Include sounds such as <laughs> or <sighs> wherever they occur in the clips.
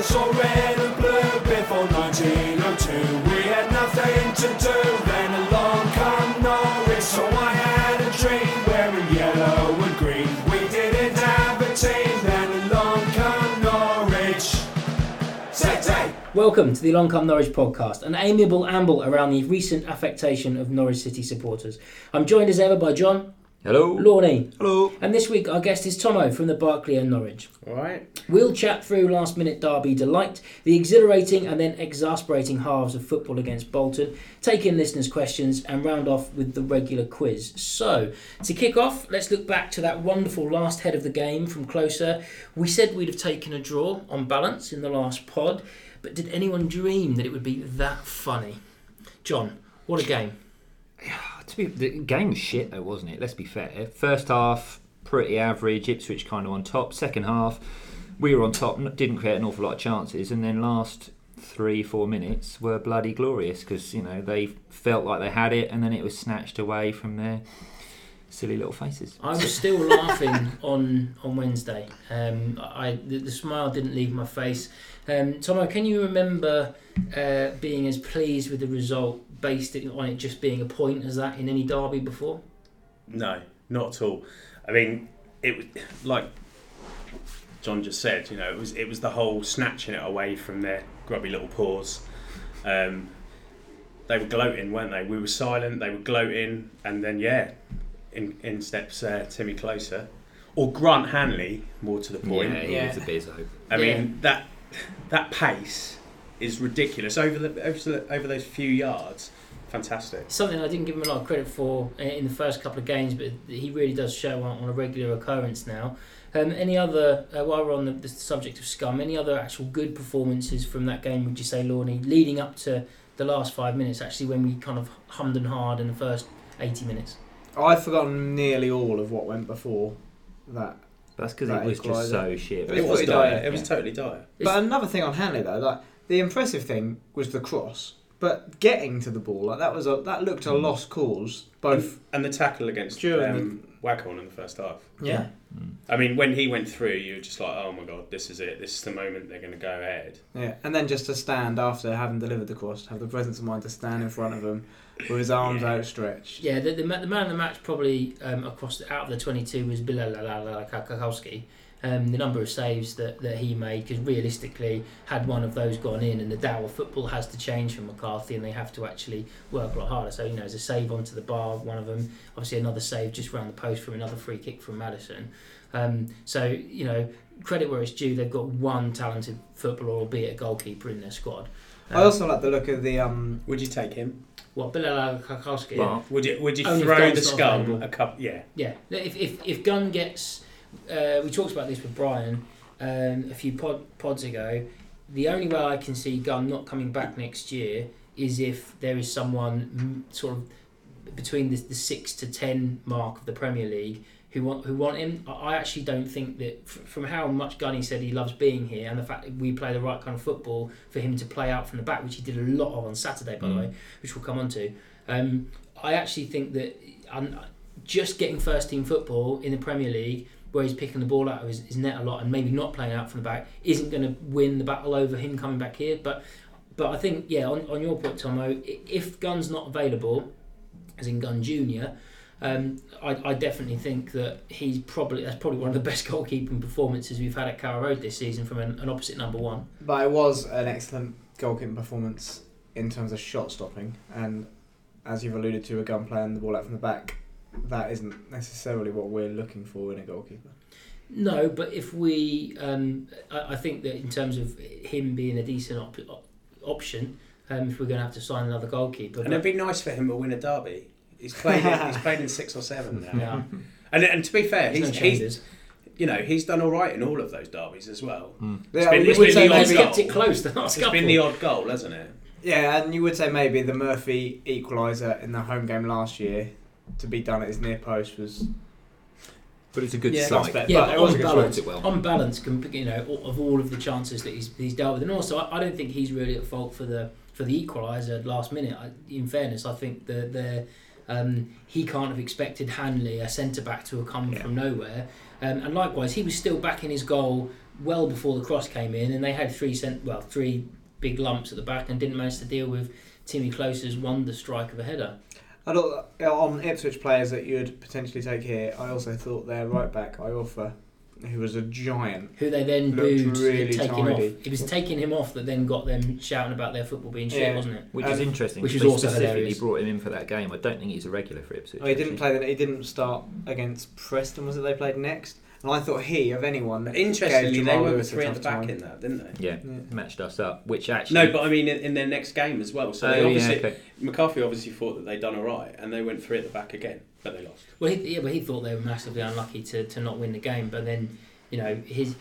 was all red and blue before 1902. We had nothing to do, then along come Norwich. So I had a dream wearing yellow and green. We didn't have a team, then along come Norwich. Say, say. Welcome to the Along Come Norwich podcast, an amiable amble around the recent affectation of Norwich City supporters. I'm joined as ever by John, Hello. Lorne. Hello. and this week our guest is Thomo from the Barclay End Norwich. All right. We'll chat through last minute derby delight, the exhilarating and then exasperating halves of football against Bolton, take in listeners' questions, and round off with the regular quiz. So, to kick off, let's look back to that wonderful last head of the game from Klose. We said we'd have taken a draw on balance in the last pod, but did anyone dream that it would be that funny? John, what a game. To be, the game was shit though, wasn't it? Let's be fair. First half, pretty average. Ipswich kind of on top. Second half, we were on top. Didn't create an awful lot of chances, and then last three, four minutes were bloody glorious because you know they felt like they had it, and then it was snatched away from their silly little faces. I was still <laughs> laughing on on Wednesday. Um, I the, the smile didn't leave my face. Um, Thomo, can you remember uh, being as pleased with the result based it on it just being a point as that in any derby before? No, not at all. I mean, it was like John just said. You know, it was it was the whole snatching it away from their grubby little paws. Um, they were gloating, weren't they? We were silent. They were gloating, and then yeah, in in steps uh, Timmy Klose or Grant Hanley. More to the point. Yeah, he Yeah. was a bizzo. I Yeah. mean that that pace is ridiculous over the over, the, over those few yards. Fantastic. Something I didn't give him a lot of credit for uh, in the first couple of games, but he really does show on, on a regular occurrence now. Um, any other, uh, while we're on the, the subject of scum, any other actual good performances from that game, would you say, Lorney, leading up to the last five minutes, actually, when we kind of hummed and hard in the first 80 minutes? I've forgotten nearly all of what went before that. That's because That it was just so shit. It It was dire. dire, It was totally dire. It's- But another thing on Hanley though, like the impressive thing was the cross, but getting to the ball like that was a that looked a lost cause. Both and the tackle against During um, Waghorn in the first half. yeah. I mean, when he went through, you were just like, oh my god, this is it. This is the moment they're going to go ahead. Yeah, and then just to stand after having delivered the cross, have the presence of mind to stand in front of him with his arms Yeah. outstretched. Yeah, the, the, the man of the match probably um, across the, out of the 22 was Bialkowski. Um, the number of saves that, that he made, because realistically, had one of those gone in, and the Dow of football has to change for McCarthy, and they have to actually work a lot harder. So, you know, there's a save onto the bar, one of them, obviously another save just round the post from another free kick from Maddison. Um, so, you know, credit where it's due, they've got one talented footballer, albeit a goalkeeper, in their squad. I also like the look of the um. Would you take him? What, Bialkowski? Well, Would you? Would you Only throw the scum a cup? Yeah. Yeah, if if, if Gunn gets, uh, we talked about this with Brian um, a few pod, pods ago. The only way I can see Gunn not coming back next year is if there is someone sort of between the, the six to ten mark of the Premier League who want who want him. I actually don't think that from how much Gunny said he loves being here and the fact that we play the right kind of football for him to play out from the back, which he did a lot of on Saturday, by the Mm. way, which we'll come on to. Um, I actually think that um, just getting first team football in the Premier League, where he's picking the ball out of his, his net a lot and maybe not playing out from the back, isn't going to win the battle over him coming back here. But but I think yeah, on, on your point, Thomo, if Gunn's not available, as in Gunn Junior. Um, I, I definitely think that he's probably that's probably one of the <laughs> best goalkeeping performances we've had at Carrow Road this season from an, an opposite number one. But it was an excellent goalkeeping performance in terms of shot stopping, and as you've alluded to, a gun playing the ball out from the back, that isn't necessarily what we're looking for in a goalkeeper. No, but if we, um, I, I think that in terms of him being a decent op- op- option, um, if we're going to have to sign another goalkeeper, And it'd be nice for him to win a derby. He's played. in, he's played in <laughs> six or seven now. yeah, And and to be fair, there's he's, no he's you know he's done all right in all of those derbies as well. Yeah, been- we it's been the odd He's maybe, kept it close the last It's couple. been the odd goal, hasn't it? yeah, and you would say maybe the Murphy equaliser in the home game last year to be done at his near post was But it's a good Yeah, sight. suspect. Yeah, but but it was a on balance, it well. on balance, you know, of all of the chances that he's, he's dealt with, and also I, I don't think he's really at fault for the for the equaliser last minute. I, in fairness, I think the the Um, he can't have expected Hanley, a centre back, to have come Yeah. from nowhere. Um, and likewise, he was still back in his goal well before the cross came in, and they had three cent- well three big lumps at the back and didn't manage to deal with Timmy Klose's wonder strike of a header. I thought uh, on Ipswich players that you'd potentially take here. I also thought their right back Iorfa, who was a giant. Who they then Looked booed really taking tidy. off. It was taking him off that then got them shouting about their football being shit, Yeah. wasn't it? Which Um, is interesting. which because is they also specifically hilarious. brought him in for that game. I don't think he's a regular for Ipswich. Oh, he didn't actually. play. The, he didn't start against Preston. Was it they played next? And I thought he, of anyone, Interestingly, gave they Jamal went Lewis three at the back time. in that, didn't they? Yeah, Yeah. matched us up. Which actually. No, but I mean in, in their next game as well. So Oh, they yeah, obviously okay. McCarthy obviously thought that they'd done all right, and they went three at the back again, but they lost. Well, he, yeah, but he thought they were massively unlucky to, to not win the game. But then, you know, his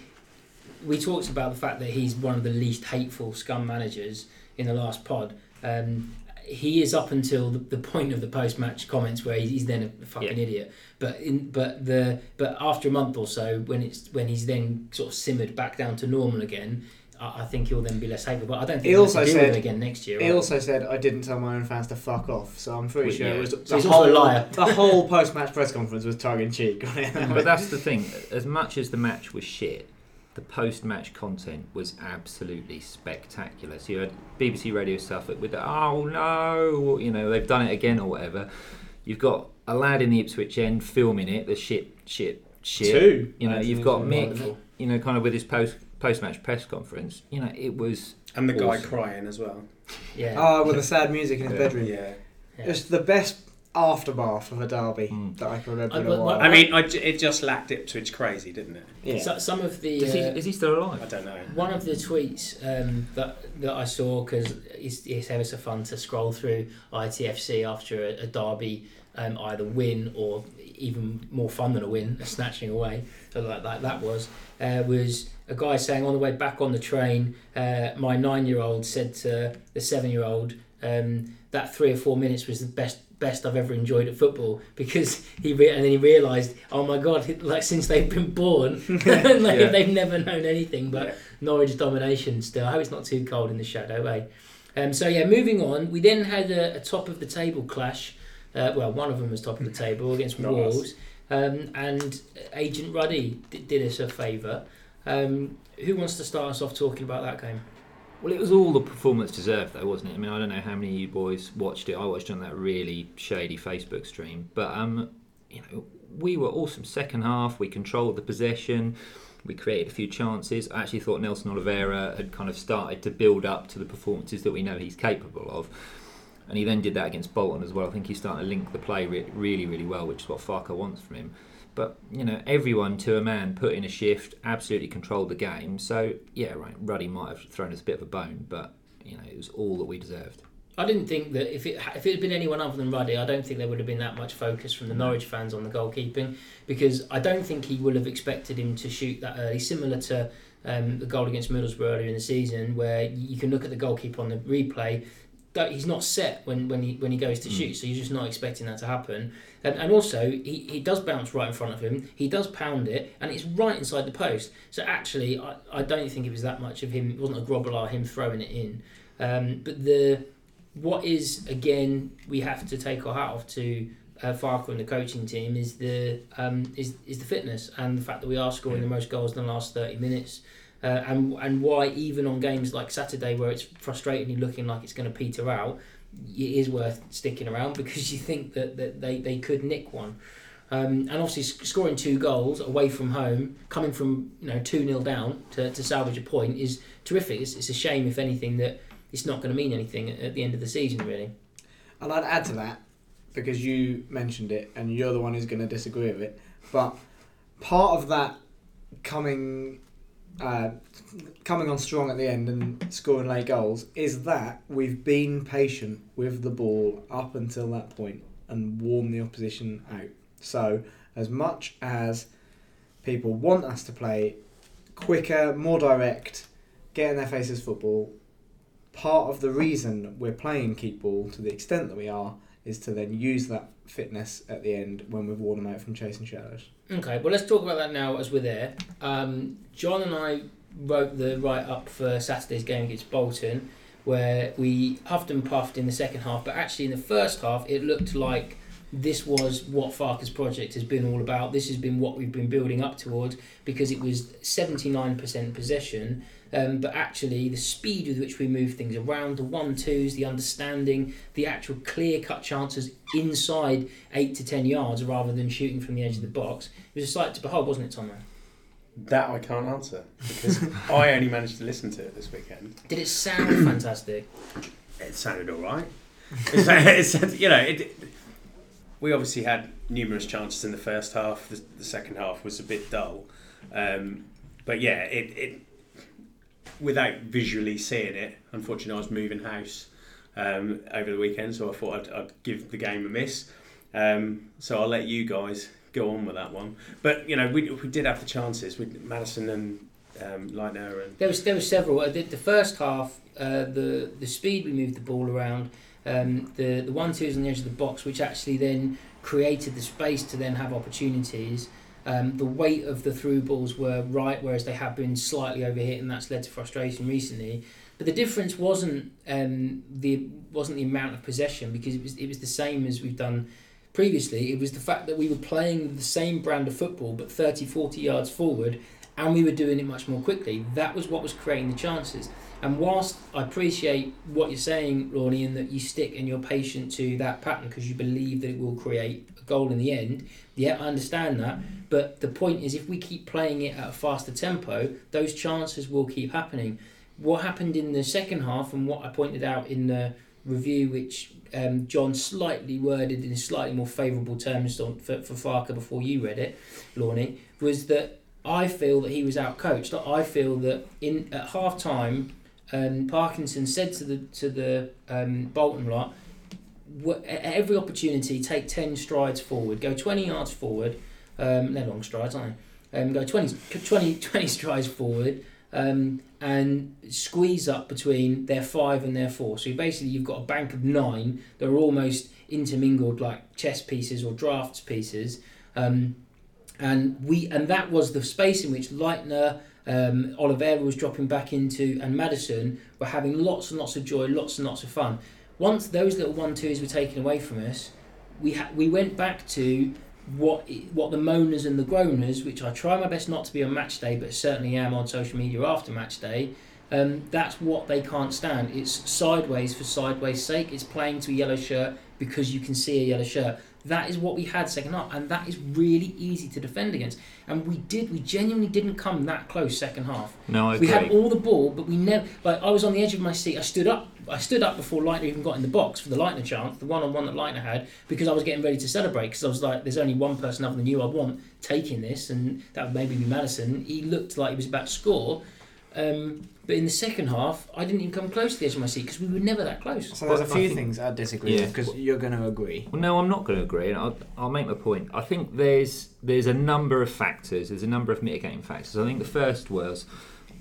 we talked about the fact that he's one of the least hateful scum managers in the last pod. Um, he is up until the, the point of the post match comments where he's, he's then a fucking Yeah. idiot. But in but the but after a month or so, when it's when he's then sort of simmered back down to normal again. I I think he'll then be less hateful, but I don't think He he'll have also to with said- him again next year. He right? also said, "I didn't tell my own fans to fuck off." So I'm pretty Well, sure yeah. it was So the he's whole also a liar. <laughs> the whole post-match press conference was tongue in cheek. but that's the thing. As much as the match was shit, the post-match content was absolutely spectacular. So you had BBC Radio Suffolk with the "Oh no," you know they've done it again or whatever. You've got a lad in the Ipswich end filming it. The shit, shit, shit. Two. You know, That's you've got Mick. Wonderful. You know, kind of with his post post-match press conference. You know, it was And the guy crying as well. Yeah. Oh, with the sad music in his Yeah. bedroom. Yeah. yeah. Just the best aftermath of a derby Mm. that I can remember I- in a but- while. I mean, I j it just lacked Ipswich crazy, didn't it? yeah. So, some of the is, he, uh, is he still alive? I don't know. One of the tweets um, that that I saw because it's, it's ever so fun to scroll through ITFC after a, a derby, um, either win or even more fun than a win, a snatching away. So like that that was uh, was a guy saying on the way back on the train, uh, my nine year old said to the seven year old um, that three or four minutes was the best. Best I've ever enjoyed at football because he re- and then he realised, oh my god, like since they've been born, <laughs> like, Yeah. they've never known anything but Yeah. Norwich domination still. I hope it's not too cold in the shadow, eh? Um, so yeah, moving on. We then had a, a top of the table clash. Uh, well, one of them was top of the table against <laughs> Wolves, um, and Agent Ruddy did, did us a favour. Um, who wants to start us off talking about that game? Well, it was all the performance deserved, though, wasn't it? I mean, I don't know how many of you boys watched it. I watched on that really shady Facebook stream, but um, you know, we were awesome. Second half, we controlled the possession. We created a few chances. I actually thought Nelson Oliveira had kind of started to build up to the performances that we know he's capable of. And he then did that against Bolton as well. I think he's starting to link the play re- really, really well, which is what Farke wants from him. But you know, everyone to a man put in a shift, absolutely controlled the game. So yeah, right. Ruddy might have thrown us a bit of a bone, but you know, it was all that we deserved. I didn't think that if it if it had been anyone other than Ruddy, I don't think there would have been that much focus from the Norwich fans on the goalkeeping because I don't think he would have expected him to shoot that early. Similar to um, the goal against Middlesbrough earlier in the season, where you can look at the goalkeeper on the replay. That he's not set when, when he when he goes to Mm. shoot, so you're just not expecting that to happen. And, and also, he, he does bounce right in front of him. He does pound it, and it's right inside the post. So actually, I, I don't think it was that much of him. It wasn't a Grobbelaar him throwing it in. Um, but the what is again we have to take our hat off to uh, Farke and the coaching team is the um, is is the fitness and the fact that we are scoring the most goals in the last thirty minutes. Uh, and and why even on games like Saturday where it's frustratingly looking like it's going to peter out, it is worth sticking around <laughs> because you think that, that they, they could nick one. Um, and obviously sc- scoring two goals away from home, coming from you know two 0 down to, to salvage a point is terrific. It's, it's a shame if anything that it's not going to mean anything at, at the end of the season really. And I'd add to that because you mentioned it, and you're the one who's going to disagree with it. But part of that coming, uh, coming on strong at the end and scoring late goals is that we've been patient with the ball up until that point and worn the opposition out. So as much as people want us to play quicker, more direct, get in their faces football, part of the reason we're playing keep ball to the extent that we are is to then use that fitness at the end when we've worn them out from chasing shadows. Okay, well let's talk about that now as we're there. Um, John and I wrote the write up for Saturday's game against Bolton, where we huffed and puffed in the second half, but actually in the first half it looked like this was what Farke's project has been all about. This has been what we've been building up towards because it was 79% possession. Um, but actually, the speed with which we move things around, the one twos, the understanding, the actual clear cut chances inside eight to ten yards rather than shooting from the edge of the box, it was a sight to behold, wasn't it, Tom? That I can't answer because <laughs> I only managed to listen to it this weekend. Did it sound <coughs> fantastic? It sounded all right. It sounded, it sounded- you know, it, we obviously had numerous chances in the first half. The, the second half was a bit dull, um, but yeah, it, it without visually seeing it. Unfortunately, I was moving house um, over the weekend, so I thought I'd, I'd give the game a miss. Um, so I'll let you guys go on with that one. But you know, we, we did have the chances with Maddison and um, Leitner and There was there were several. The, the first half, uh, the the speed we moved the ball around, um, the the one twos on the edge of the box, which actually then created the space to then have opportunities. Um, the weight of the through balls were right, whereas they have been slightly overhit, and that's led to frustration recently. But the difference wasn't um, the wasn't the amount of possession because it was it was the same as we've done previously. It was the fact that we were playing the same brand of football, but 30, 40 yards forward, and we were doing it much more quickly. That was what was creating the chances. And whilst I appreciate what you're saying, Ronnie, in that you stick and you're patient to that pattern because you believe that it will create a goal in the end, yeah, I understand that. But the point is, if we keep playing it at a faster tempo, those chances will keep happening. What happened in the second half, and what I pointed out in the review, which um, John slightly worded in slightly more favourable terms for, for Farke before you read it, Lorne, was that I feel that he was outcoached. I feel that in at half time, um, Parkinson said to the to the um, Bolton lot, "Wha- at every opportunity, take ten strides forward, go twenty yards forward. Um, they're long strides, aren't they? Um, go 20, 20, <laughs> 20 strides forward. Um, and squeeze up between their five and their four. So basically, you've got a bank of nine that are almost intermingled like chess pieces or drafts pieces. Um, and we and that was the space in which Leitner, um, Oliveira was dropping back into, and Maddison were having lots and lots of joy, lots and lots of fun. Once those little one twos were taken away from us, we ha- we went back to what what the moaners and the groaners, which I try my best not to be on match day, but certainly am on social media after match day. Um, that's what they can't stand. It's sideways for sideways' sake. It's playing to a yellow shirt because you can see a yellow shirt. That is what we had second half, and that is really easy to defend against. And we did, we genuinely didn't come that close second half. No, I We had all the ball, but we never. Like I was on the edge of my seat. I stood up. I stood up before Leitner even got in the box for the Leitner chance, the one-on-one that Leitner had, because I was getting ready to celebrate. Because I was like, "There's only one person other than you I want taking this, and that would maybe be Maddison." He looked like he was about to score, um, but in the second half, I didn't even come close to the edge of my seat because we were never that close. So there's a But I few think- things I disagree Yeah. with because you're going to agree. Well, no, I'm not going to agree, and I'll, I'll make my point. I think there's there's a number of factors. There's a number of mitigating factors. I think the first was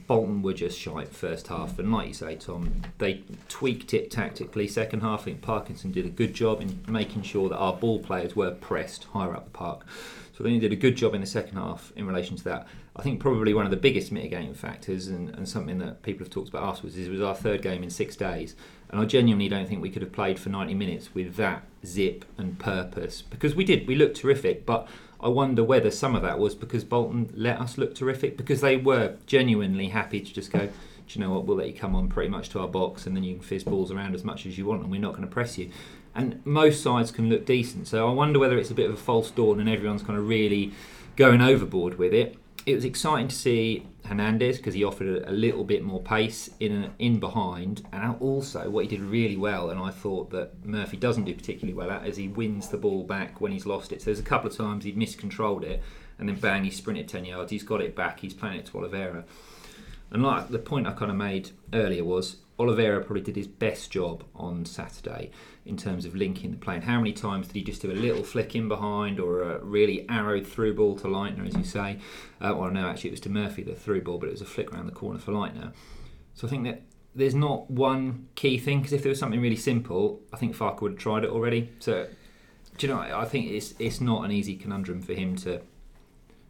Bolton were just shite first half, and like you say, Tom, they tweaked it tactically. Second half, I think Parkinson did a good job in making sure that our ball players were pressed higher up the park. So I think he did a good job in the second half in relation to that. I think probably one of the biggest mitigating factors, and, and something that people have talked about afterwards, is it was our third game in six days. And I genuinely don't think we could have played for 90 minutes with that zip and purpose. Because we did, we looked terrific, but I wonder whether some of that was because Bolton let us look terrific, because they were genuinely happy to just go, do you know what, we'll let you come on pretty much to our box and then you can fizz balls around as much as you want and we're not going to press you. And most sides can look decent. So I wonder whether it's a bit of a false dawn and everyone's kind of really going overboard with it. It was exciting to see Hernandez because he offered a, a little bit more pace in in behind, and also what he did really well, and I thought that Murphy doesn't do particularly well at, is he wins the ball back when he's lost it. So there's a couple of times he'd miscontrolled it, and then bang, he sprinted ten yards. He's got it back. He's playing it to Oliveira. And like the point I kind of made earlier was Oliveira probably did his best job on Saturday in terms of linking the play. And how many times did he just do a little flick in behind or a really arrowed through ball to Leitner, as you say? Uh, well, no, actually, it was to Murphy the through ball, but it was a flick around the corner for Leitner. So I think that there's not one key thing because if there was something really simple, I think Farke would have tried it already. So, do you know? I think it's it's not an easy conundrum for him to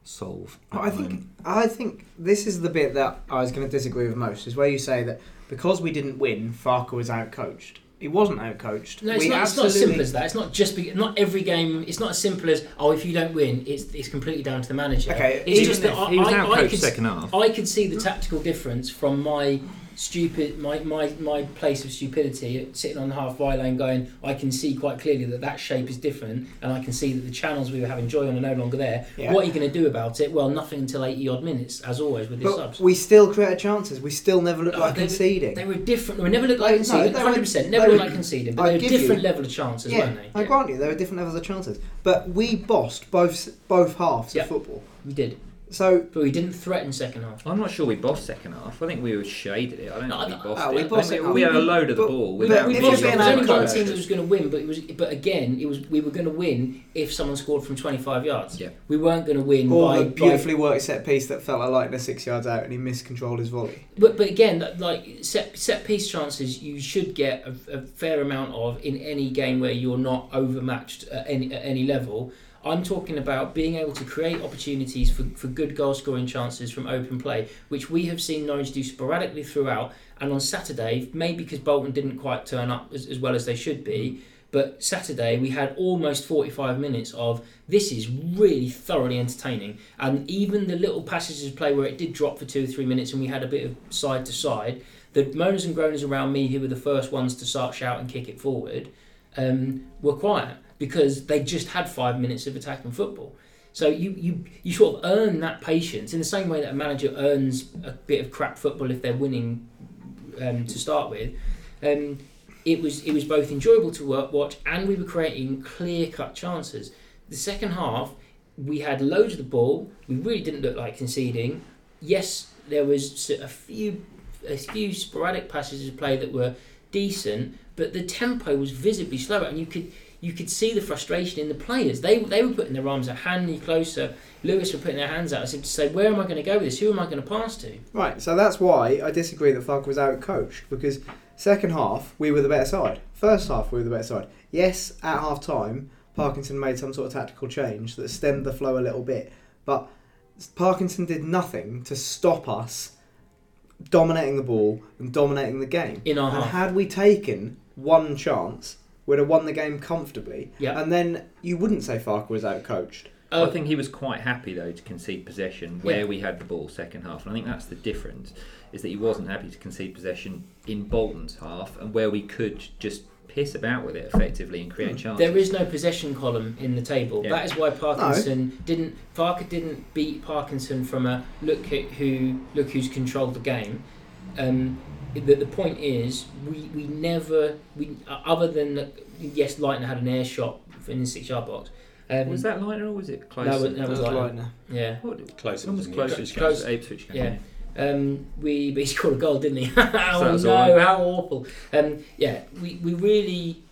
solve. at I think. I think this is the bit that I was going to disagree with most is where you say that because we didn't win, Farke was out coached. He wasn't outcoached. No, it's we not, it's not as simple as that. It's not just be, not every game. It's not as simple as oh, if you don't win, it's it's completely down to the manager. Okay, it's even just that I, he was I, I could, second half. I could see the tactical difference from my stupid my, my, my place of stupidity sitting on the half by lane going I can see quite clearly that that shape is different and I can see that the channels we were having joy on are no longer there Yeah. what are you going to do about it well nothing until 80 odd minutes as always with your subs we still created chances. We still never looked Oh, like they were- conceding. they were different they never looked Like, like no, conceding they 100% they never were- like conceding but I they were different you- level of chances yeah, weren't they I grant you there were different levels of chances, but we bossed both both halves Yeah. of football. we did So but we didn't threaten second half I'm not sure we bossed second half. I think we were shaded it. I don't No, think we bossed oh, it. we I think bossed we, it. we had a load of the But- ball but without we if bossed you're it. was only one team that was going to win, but it was. But again, it was. We were going to win if someone scored from 25 yards. Yeah. We weren't going to win or by, the by beautifully worked set piece that felt like lightning six yards out and he miscontrolled his volley. But but again, that, like set set piece chances, you should get a, a fair amount of in any game where you're not overmatched at any at any level. I'm talking about being able to create opportunities for, for good goal scoring chances from open play, which we have seen Norwich do sporadically throughout. And on Saturday, maybe because Bolton didn't quite turn up as, as well as they should be, but Saturday we had almost 45 minutes of this is really thoroughly entertaining. And even the little passages of play where it did drop for two or three minutes and we had a bit of side to side, the moaners and groaners around me who were the first ones to start shout and kick it forward um, were quiet because they just had five minutes of attacking football. So you, you you sort of earn that patience in the same way that a manager earns a bit of crap football if they're winning um, to start with. Um, it was it was both enjoyable to work, watch and we were creating clear cut chances. The second half, we had loads of the ball. We really didn't look like conceding. Yes, there was a few a few sporadic passages of play that were decent, but the tempo was visibly slower, and you could you could see the frustration in the players. They they were putting their arms a handy closer. Lewis were putting their hands out as if to say, "Where am I going to go with this? Who am I going to pass to?" Right, so that's why I disagree that Farke was out coached because second half we were the better side. First half we were the better side. Yes, at half time Parkinson made some sort of tactical change that stemmed the flow a little bit, but Parkinson did nothing to stop us dominating the ball and dominating the game. In our and half. had we taken one chance, we'd have won the game comfortably. Yeah. And then you wouldn't say Farke was outcoached. Oh, I think he was quite happy though to concede possession where we had the ball second half, and I think that's the difference. Is that he wasn't happy to concede possession in Bolton's half, and where we could just piss about with it effectively and create chances. There is no possession column in the table. Yeah. That is why Parkinson didn't. Parker didn't beat Parkinson from a look at who look who's controlled the game. Um, the, the point is, we, we never we uh, other than yes, Leitner had an air shot in the six yard box. Um, was that Leitner or was it Klose? No, that was Leitner. Leitner. yeah. What, Closer. almost than close the to Ipswich close- Ipswich. Yeah. Um, we but he scored a goal, didn't he? <laughs> oh that was no, all right. how awful! Um, yeah, we, we really, we,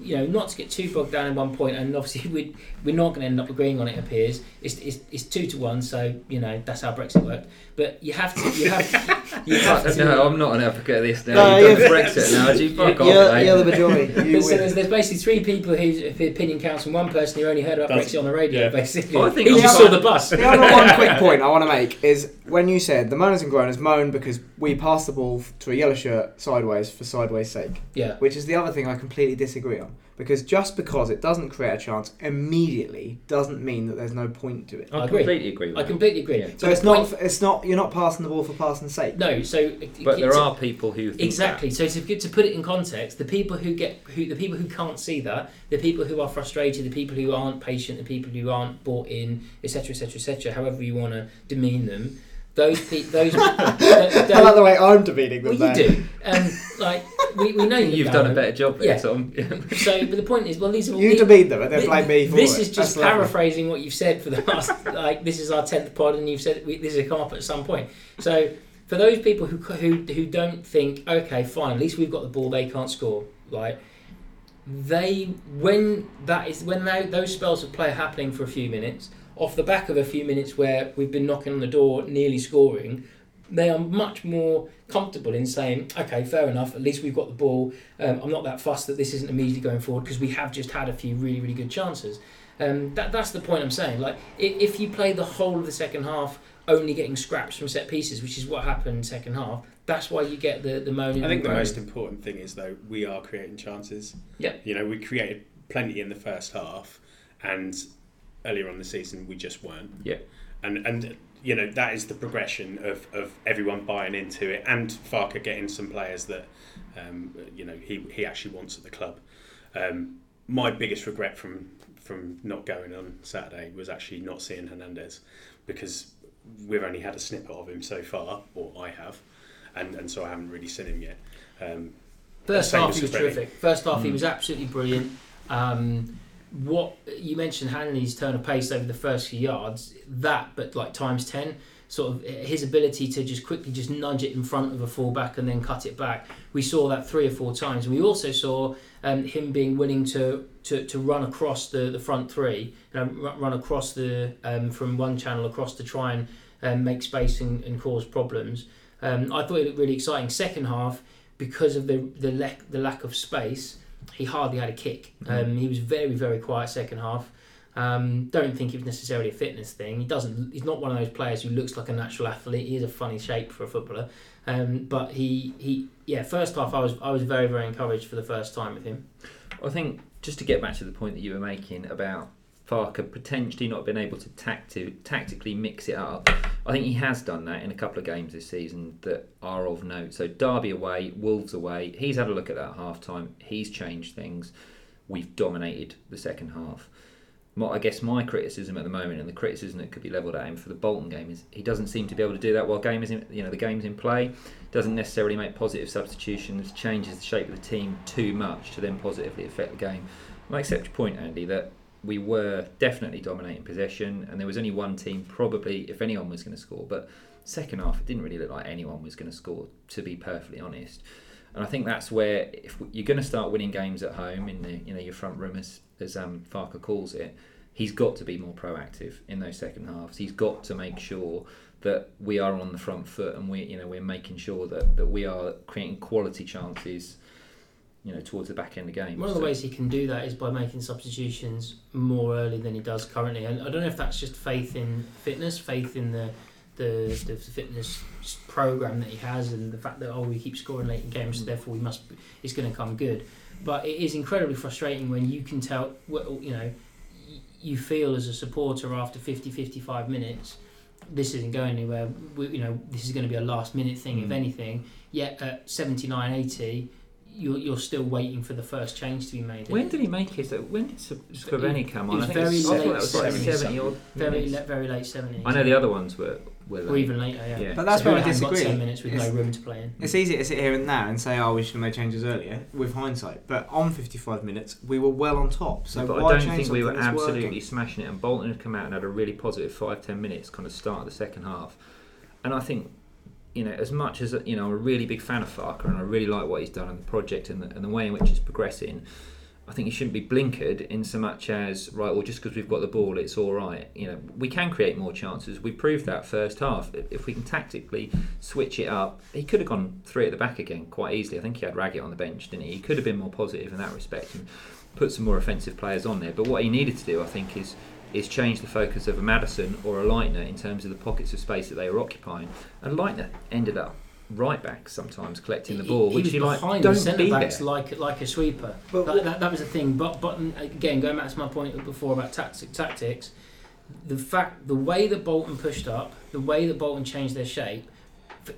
you know, not to get too bogged down in one point, and obviously <laughs> we we're not going to end up agreeing on it. Appears it's, it's, it's two to one, so you know that's how Brexit worked. But you have to, you have, you <laughs> have to. no, I'm not an advocate of this now. No, You've done you're- Brexit analogy. <laughs> Fuck off, You're, mate. you're the majority. You so there's, there's basically three people whose opinion counts, and one person who only heard about That's- Brexit on the radio. yeah. Basically, Well, I think he just saw the bus. The other one quick point I want to make is when you said the moaners and groaners moan because we passed the ball to a yellow shirt sideways for sideways sake, Yeah, which is the other thing I completely disagree on. Because just because it doesn't create a chance immediately doesn't mean that there's no point to it. I I agree. completely agree with I that. completely agree. Yeah. So the it's point- not it's not you're not passing the ball for passing sake. no. So, it- But there it's- are people who think Exactly. So to, to put it in context, the people who get who the people who can't see that, the people who are frustrated, the people who aren't patient, the people who aren't bought in, etc., etc., etc. However you want to demean them, those people, those. <laughs> th- th- I like the way I'm demeaning them. well, you there. do. Um, like we, we know you You've done a better job there, Yeah. Tom. <laughs> So, but the point is, well, these are all You the- demean them and then Thi- blame me for this it. is just That's lovely. paraphrasing what you've said for the last <laughs> like this is our tenth pod and you've said we, this is a come up at some point so for those people who, who who don't think okay fine at least we've got the ball they can't score like they when that is when tho- those spells of play are happening for a few minutes off the back of a few minutes where we've been knocking on the door nearly scoring they are much more comfortable in saying, okay, fair enough, at least we've got the ball. Um, I'm not that fussed that this isn't immediately going forward because we have just had a few really, really good chances. Um, that, that's the point I'm saying. Like, if, if you play the whole of the second half only getting scraps from set pieces, which is what happened second half. That's why you get the the moaning. I think the most important thing is though we are creating chances. Yeah. You know, we created plenty in the first half, and earlier on the season we just weren't. Yeah. And and you know that is the progression of, of everyone buying into it, and Farke getting some players that um, you know he he actually wants at the club. Um, my biggest regret from from not going on Saturday was actually not seeing Hernandez because we've only had a snippet of him so far, or I have, and, and so I haven't really seen him yet. Um, First half he was terrific. First half he Mm. was absolutely brilliant. Um, what you mentioned Hanley's turn of pace over the first few yards, that but like times ten. Sort of his ability to just quickly just nudge it in front of a fullback and then cut it back. We saw that three or four times. We also saw um, him being willing to, to, to run across the, the front three, you know, run across the um, from one channel across to try and um, make space and, and cause problems. Um, I thought it looked really exciting. Second half, because of the the lack the lack of space, he hardly had a kick. Um, he was very very quiet second half. Um, don't think it was necessarily a fitness thing. He doesn't. He's not one of those players who looks like a natural athlete. He is a funny shape for a footballer. Um, but he he yeah. First half, I was I was very very encouraged for the first time with him. I think just to get back to the point that you were making about Farke potentially not been able to tacti- tactically mix it up, I think he has done that in a couple of games this season that are of note. So Derby away, Wolves away. He's had a look at that half time. He's changed things. We've dominated the second half. My, I guess my criticism at the moment, and the criticism that could be levelled at him for the Bolton game, is he doesn't seem to be able to do that while game is in, you know the game's in play. Doesn't necessarily make positive substitutions, changes the shape of the team too much to then positively affect the game. I accept your point, Andy, that we were definitely dominating possession, and there was only one team probably, if anyone was going to score. But second half, it didn't really look like anyone was going to score, to be perfectly honest. And I think that's where if you're going to start winning games at home in the you know your front room as as um, Farke calls it, he's got to be more proactive in those second halves. He's got to make sure that we are on the front foot and we you know we're making sure that, that we are creating quality chances you know towards the back end of the game. One of the ways he can do that is by making substitutions more early than he does currently. And I don't know if that's just faith in fitness, faith in the the, the fitness program that he has, and the fact that oh we keep scoring late in games, so therefore we must it's going to come good. But it is incredibly frustrating when you can tell well, you know you feel as a supporter after 50 55 minutes this isn't going anywhere we, you know this is going to be a last minute thing if Mm. anything yet at 79 80 you're, you're still waiting for the first change to be made. When did he make his? Uh, when did Srbeny come on? was I think very I thought late that was like 70s. seventy odd. very minutes. le- very late 70s. I know the other ones were were or even later. Yeah. Yeah. But that's So where I Hurricane got disagree. 10 minutes with no room to play in. It's easy to sit here and now and say, "Oh, we should have made changes earlier." With hindsight, but on 55 minutes, we were well on top. So but why I don't think we were absolutely working? smashing it. And Bolton had come out and had a really positive five ten minutes kind of start of the second half. And I think, you know, as much as you know, I'm a really big fan of Farke and I really like what he's done in the project and the, and the way in which it's progressing. I think he shouldn't be blinkered in so much as right. Well, just because we've got the ball, it's all right. You know, we can create more chances. We proved that first half. If we can tactically switch it up, he could have gone three at the back again quite easily. I think he had Raggett on the bench, didn't he? He could have been more positive in that respect and put some more offensive players on there. But what he needed to do, I think, is is change the focus of a Maddison or a Leitner in terms of the pockets of space that they were occupying. And Leitner ended up right back sometimes collecting the ball, he, which was you like behind don't the centre be backs there. like like a sweeper. But that, that, that was the thing. But Button again, going back to my point before about tactic, tactics, the fact, the way that Bolton pushed up, the way that Bolton changed their shape, f-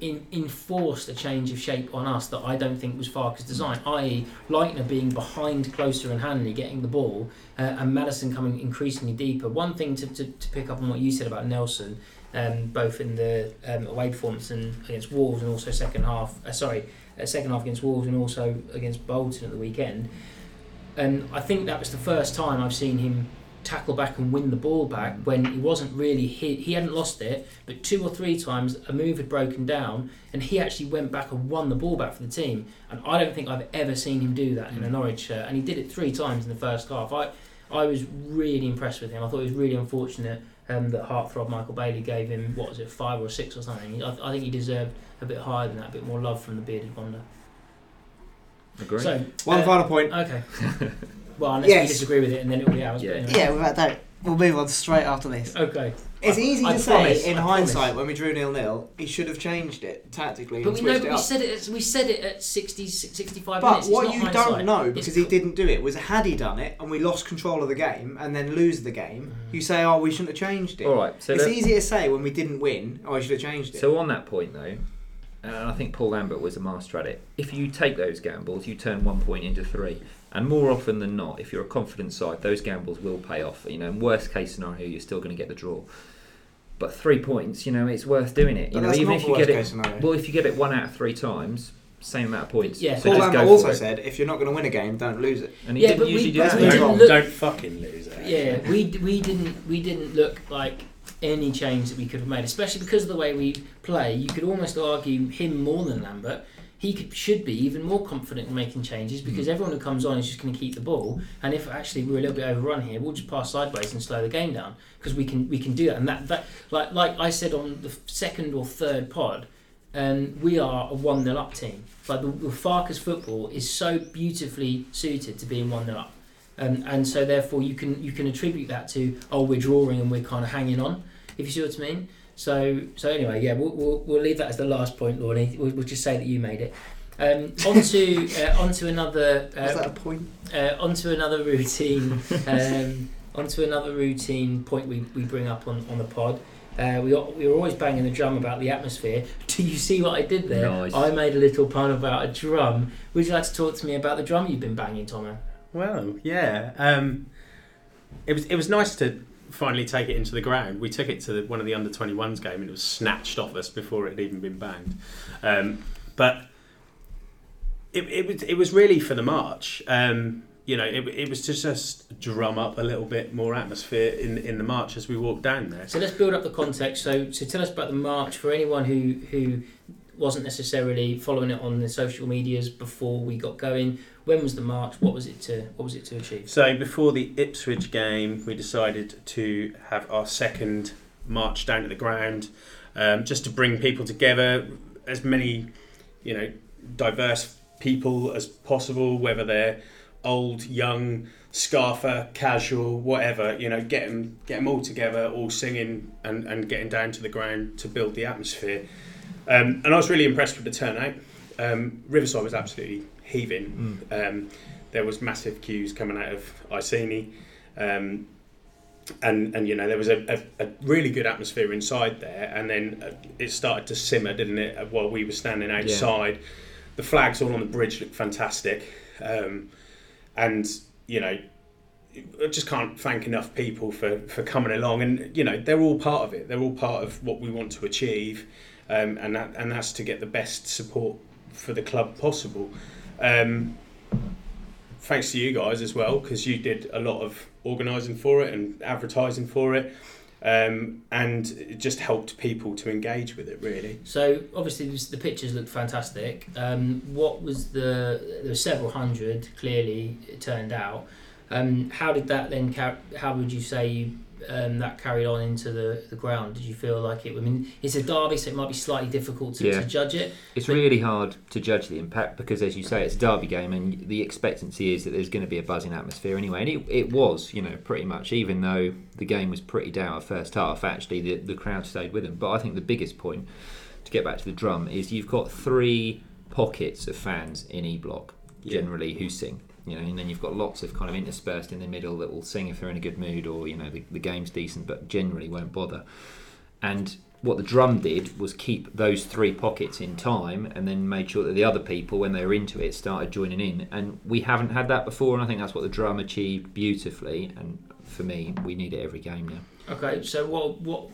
in, enforced a change of shape on us that I don't think was Farke's design. I.e., Leitner being behind Klose and Hanley getting the ball, uh, and Maddison coming increasingly deeper. One thing to, to, to pick up on what you said about Nelson. Um, both in the um, away performance and against Wolves, and also second half. Uh, sorry, uh, second half against Wolves, and also against Bolton at the weekend. And I think that was the first time I've seen him tackle back and win the ball back when he wasn't really he, he hadn't lost it but two or three times a move had broken down and he actually went back and won the ball back for the team. And I don't think I've ever seen him do that in a Norwich shirt. And he did it three times in the first half. I I was really impressed with him. I thought it was really unfortunate um, that heartthrob Michael Bailey gave him what was it five or six or something? I, I think he deserved a bit higher than that a bit more love from the bearded wonder. Agree. so One uh, final point. Okay. <laughs> well, unless Yes. we disagree with it, and then it'll be ours. Yeah. Anyway. Yeah, without doubt. We'll move on straight after this. Okay. It's I- easy I to promise, say in I hindsight promise. when we drew nil nil, he should have changed it tactically But and we know switched but it we up. said it. At, we said it at 60, 65 But minutes. It's what not you hindsight. don't know It's because he didn't do it was had he done it and we lost control of the game and then lose the game, you mm. say, "Oh, we shouldn't have changed it." All right, so it's let- easy to say when we didn't win, "Oh, I should have changed it." So on that point though, and I think Paul Lambert was a master at it. If you take those gambles, you turn one point into three, and more often than not, if you're a confident side, those gambles will pay off. You know, in worst case scenario, you're still going to get the draw. But three points, you know, it's worth doing it. You But know, that's even not if the you worst get case it, scenario. well, if you get it one out of three times, same amount of points. Yeah, so Paul just Lambert go also for it. said, "If you're not going to win a game, don't lose it." and he Yeah, didn't but we- usually do but that. we didn't Don't, look- don't fucking lose it. Yeah, we we didn't we didn't look like any change that we could have made, especially because of the way we play. You could almost argue him more than Lambert. He could, should be even more confident in making changes because Mm. everyone who comes on is just going to keep the ball. And if actually we're a little bit overrun here, we'll just pass sideways and slow the game down because we can we can do that. And that, that like like I said on the second or third pod, um, we are a one 0 up team. Like the, the Farke's football is so beautifully suited to being one 0 up. Um, and so therefore you can you can attribute that to oh we're drawing and we're kind of hanging on if you see what I mean so so anyway yeah we'll, we'll, we'll leave that as the last point Lorne we'll, we'll just say that you made it um, onto <laughs> uh, onto another Was that uh, a point? uh, onto another routine um, onto another routine point we, we bring up on, on the pod uh, we, are- we were always banging the drum about the atmosphere. Do you see what I did there? Nice. I made a little pun about a drum. Would you like to talk to me about the drum you've been banging, Thomo? Well, yeah. Um, it was it was nice to finally take it into the ground. We took it to the, one of the under 21s game and it was snatched off us before it had even been banged. Um, but it, it was it was really for the march. Um, you know, it, it was to just drum up a little bit more atmosphere in in the march as we walked down there. So let's build up the context. So, so tell us about the march for anyone who who wasn't necessarily following it on the social medias before we got going. When was the march? What was it to What was it to achieve? So before the Ipswich game, we decided to have our second march down to the ground, um, just to bring people together, as many, you know, diverse people as possible, whether they're old, young, scarifer, casual, whatever. You know, get them, get them all together, all singing and, and getting down to the ground to build the atmosphere. Um, and I was really impressed with the turnout. Um, Riverside was absolutely heaving. Um, there was massive queues coming out of Iceni. Um, and, and you know there was a, a, a really good atmosphere inside there. And then uh, it started to simmer didn't it uh, while we were standing outside. The flags all on the bridge looked fantastic. Um, and you know I just can't thank enough people for, for coming along. And you know they're all part of it. They're all part of what we want to achieve. Um, and that and that's to get the best support for the club possible um, thanks to you guys as well because you did a lot of organising for it and advertising for it um, and it just helped people to engage with it really So obviously the pictures looked fantastic. Um, what was the? There were several hundred. Clearly, it turned out. Um, how did that then? How would you say you, um, that carried on into the, the ground? Did you feel like it? I mean, it's a derby, so it might be slightly difficult to, Yeah. to judge it. It's But- really hard to judge the impact because, as you say, it's a derby game, and the expectancy is that there's going to be a buzzing atmosphere anyway. And it, it was, you know, pretty much. Even though the game was pretty down at first half, actually the the crowd stayed with them. But I think the biggest point to get back to the drum is you've got three pockets of fans in E Block Yeah. generally who sing. You know, and then you've got lots of kind of interspersed in the middle that will sing if they're in a good mood or you know the, the game's decent, but generally won't bother. And what the drum did was keep those three pockets in time and then made sure that the other people, when they were into it, started joining in. And we haven't had that before, and I think that's what the drum achieved beautifully. And for me, we need it every game now. Okay, so what what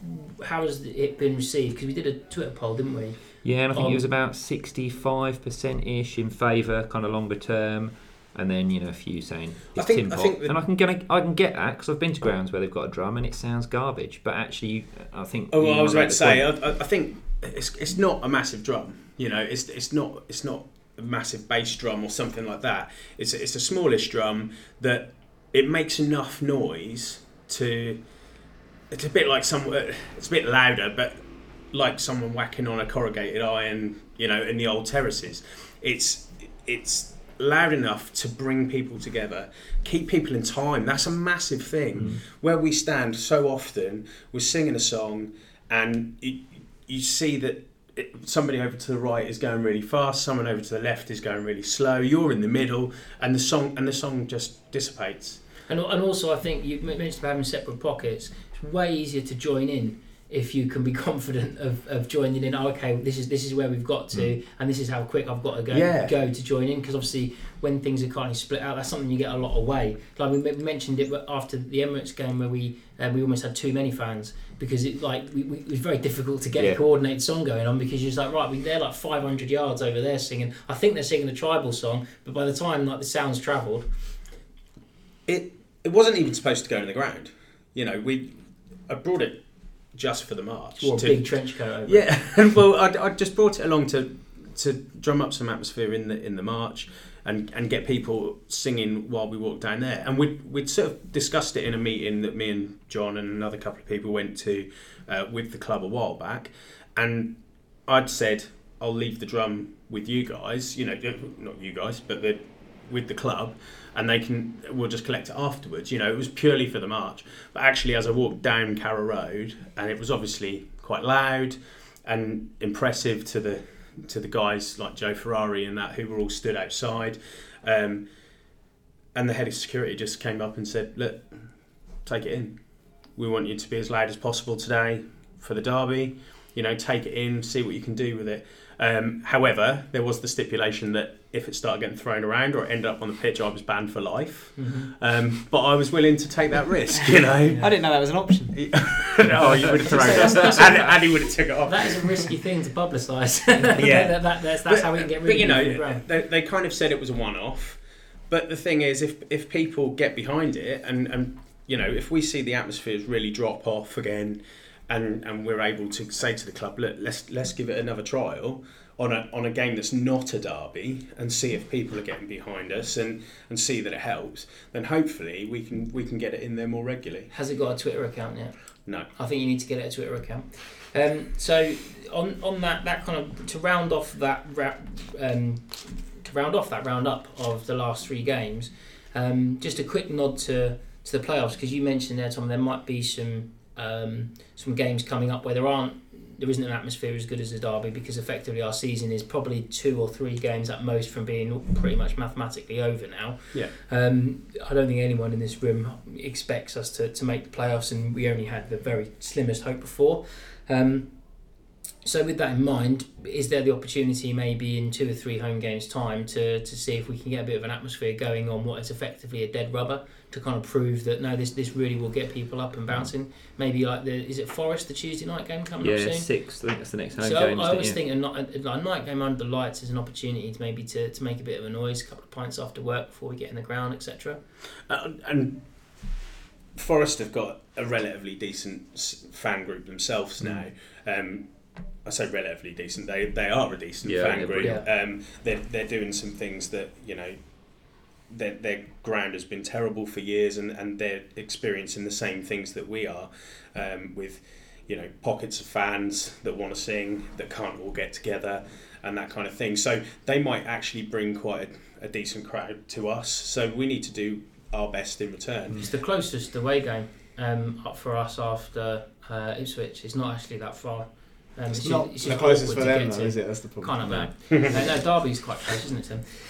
how has it been received? Because we did a Twitter poll, didn't we? Yeah, and I think Um, it was about 65% ish in favour, kind of longer term. And then you know a few saying I it's think- tin I pot, think that- and I can get I can get that because I've been to grounds where they've got a drum and it sounds garbage. But actually, I think. Oh, well, I was about to say. I, I I think it's, it's not a massive drum. You know, it's it's not it's not a massive bass drum or something like that. It's a, it's a smallish drum that it makes enough noise to. It's a bit like some. It's a bit louder, but like someone whacking on a corrugated iron. You know, in the old terraces, it's it's loud enough to bring people together, keep people in time. That's a massive thing. Mm. Where we stand so often, we're singing a song, and you, you see that it, somebody over to the right is going really fast, someone over to the left is going really slow. You're in the middle, and the song and the song just dissipates. And, and also, I think you mentioned about having separate pockets. It's way easier to join in if you can be <laughs> confident of, of joining in. Oh, okay, this is this is where we've got to, and this is how quick I've got to go Yeah. go to join in. Because obviously, when things are kind of split out, that's something you get a lot away. Like we mentioned it after the Emirates game where we uh, we almost had too many fans because it like we, we, it was very difficult to get Yeah. a coordinated song going on because you're just like right, we, they're like 500 yards over there singing. I think they're singing a tribal song, but by the time like the sounds travelled, It it wasn't even supposed to go in the ground. You know, we I brought it just for the march. wore a to- big trench coat over. Yeah, <laughs> well, I, I just brought it along to to drum up some atmosphere in the in the march and and get people singing while we walked down there. And we'd, we'd sort of discussed it in a meeting that me and John and another couple of people went to uh, with the club a while back, and I'd said I'll leave the drum with you guys. You know, not you guys, but the with the club. And they can, we'll just collect it afterwards. You know, it was purely for the march. But actually, as I walked down Carrow Road, and it was obviously quite loud, and impressive to the to the guys like Joe Ferrari and that who were all stood outside. Um, and the head of security just came up and said, "Look, take it in. We want you to be as loud as possible today for the derby. You know, take it in, see what you can do with it." Um, however, there was the stipulation that if it started getting thrown around or it ended up on the pitch, I was banned for life. Mm-hmm. Um, but I was willing to take that risk, you know. <laughs> I didn't know that was an option. <laughs> oh, you would have thrown it. <laughs> and, and he would have took it off. That is a risky thing to publicise. Yeah. that, that, that's that's how we can get rid but you of know, it. They, they kind of said it was a one-off. But the thing is, if if people get behind it, and and you know, if we see the atmospheres really drop off again, and and we're able to say to the club, look, let's let's give it another trial on a on a game that's not a derby, and see if people are getting behind us, and and see that it helps. Then hopefully we can we can get it in there more regularly. Has it got a Twitter account yet? No. I think you need to get it a Twitter account. Um, so on on that that kind of to round off that ra- um, to round off that round up of the last three games, um, just a quick nod to to the playoffs because you mentioned there, Tom. There might be some um, some games coming up where there aren't there isn't an atmosphere as good as the derby because effectively our season is probably two or three games at most from being pretty much mathematically over now. Yeah. Um, I don't think anyone in this room expects us to, to make the playoffs, and we only had the very slimmest hope before. Um, so, with that in mind, is there the opportunity maybe in two or three home games' time to, to see if we can get a bit of an atmosphere going on what is effectively a dead rubber to kind of prove that no, this this really will get people up and bouncing? Maybe like the is it Forest the Tuesday night game coming up soon? Yeah, soon? six. I think that's the next home So game. I isn't it? always Yeah. think a, night, a, a night game under the lights is an opportunity to maybe to, to make a bit of a noise, a couple of pints after work before we get in the ground, etc. Uh, and Forest have got a relatively decent fan group themselves now. Um, I say relatively decent. They they are a decent Yeah, fan they're group. brilliant. Um, they're they're doing some things that you know. Their, their ground has been terrible for years, and, and they're experiencing the same things that we are, um, with you know pockets of fans that want to sing that can't all get together, and that kind of thing. So they might actually bring quite a, a decent crowd to us. So we need to do our best in return. It's the closest away game um, up for us after uh, Ipswich. It's not actually that far. Um, It's just- not it's the just closest awkward for them, though, is it? That's the problem. Kind of <laughs> no. uh, no, Derby's quite close, isn't it,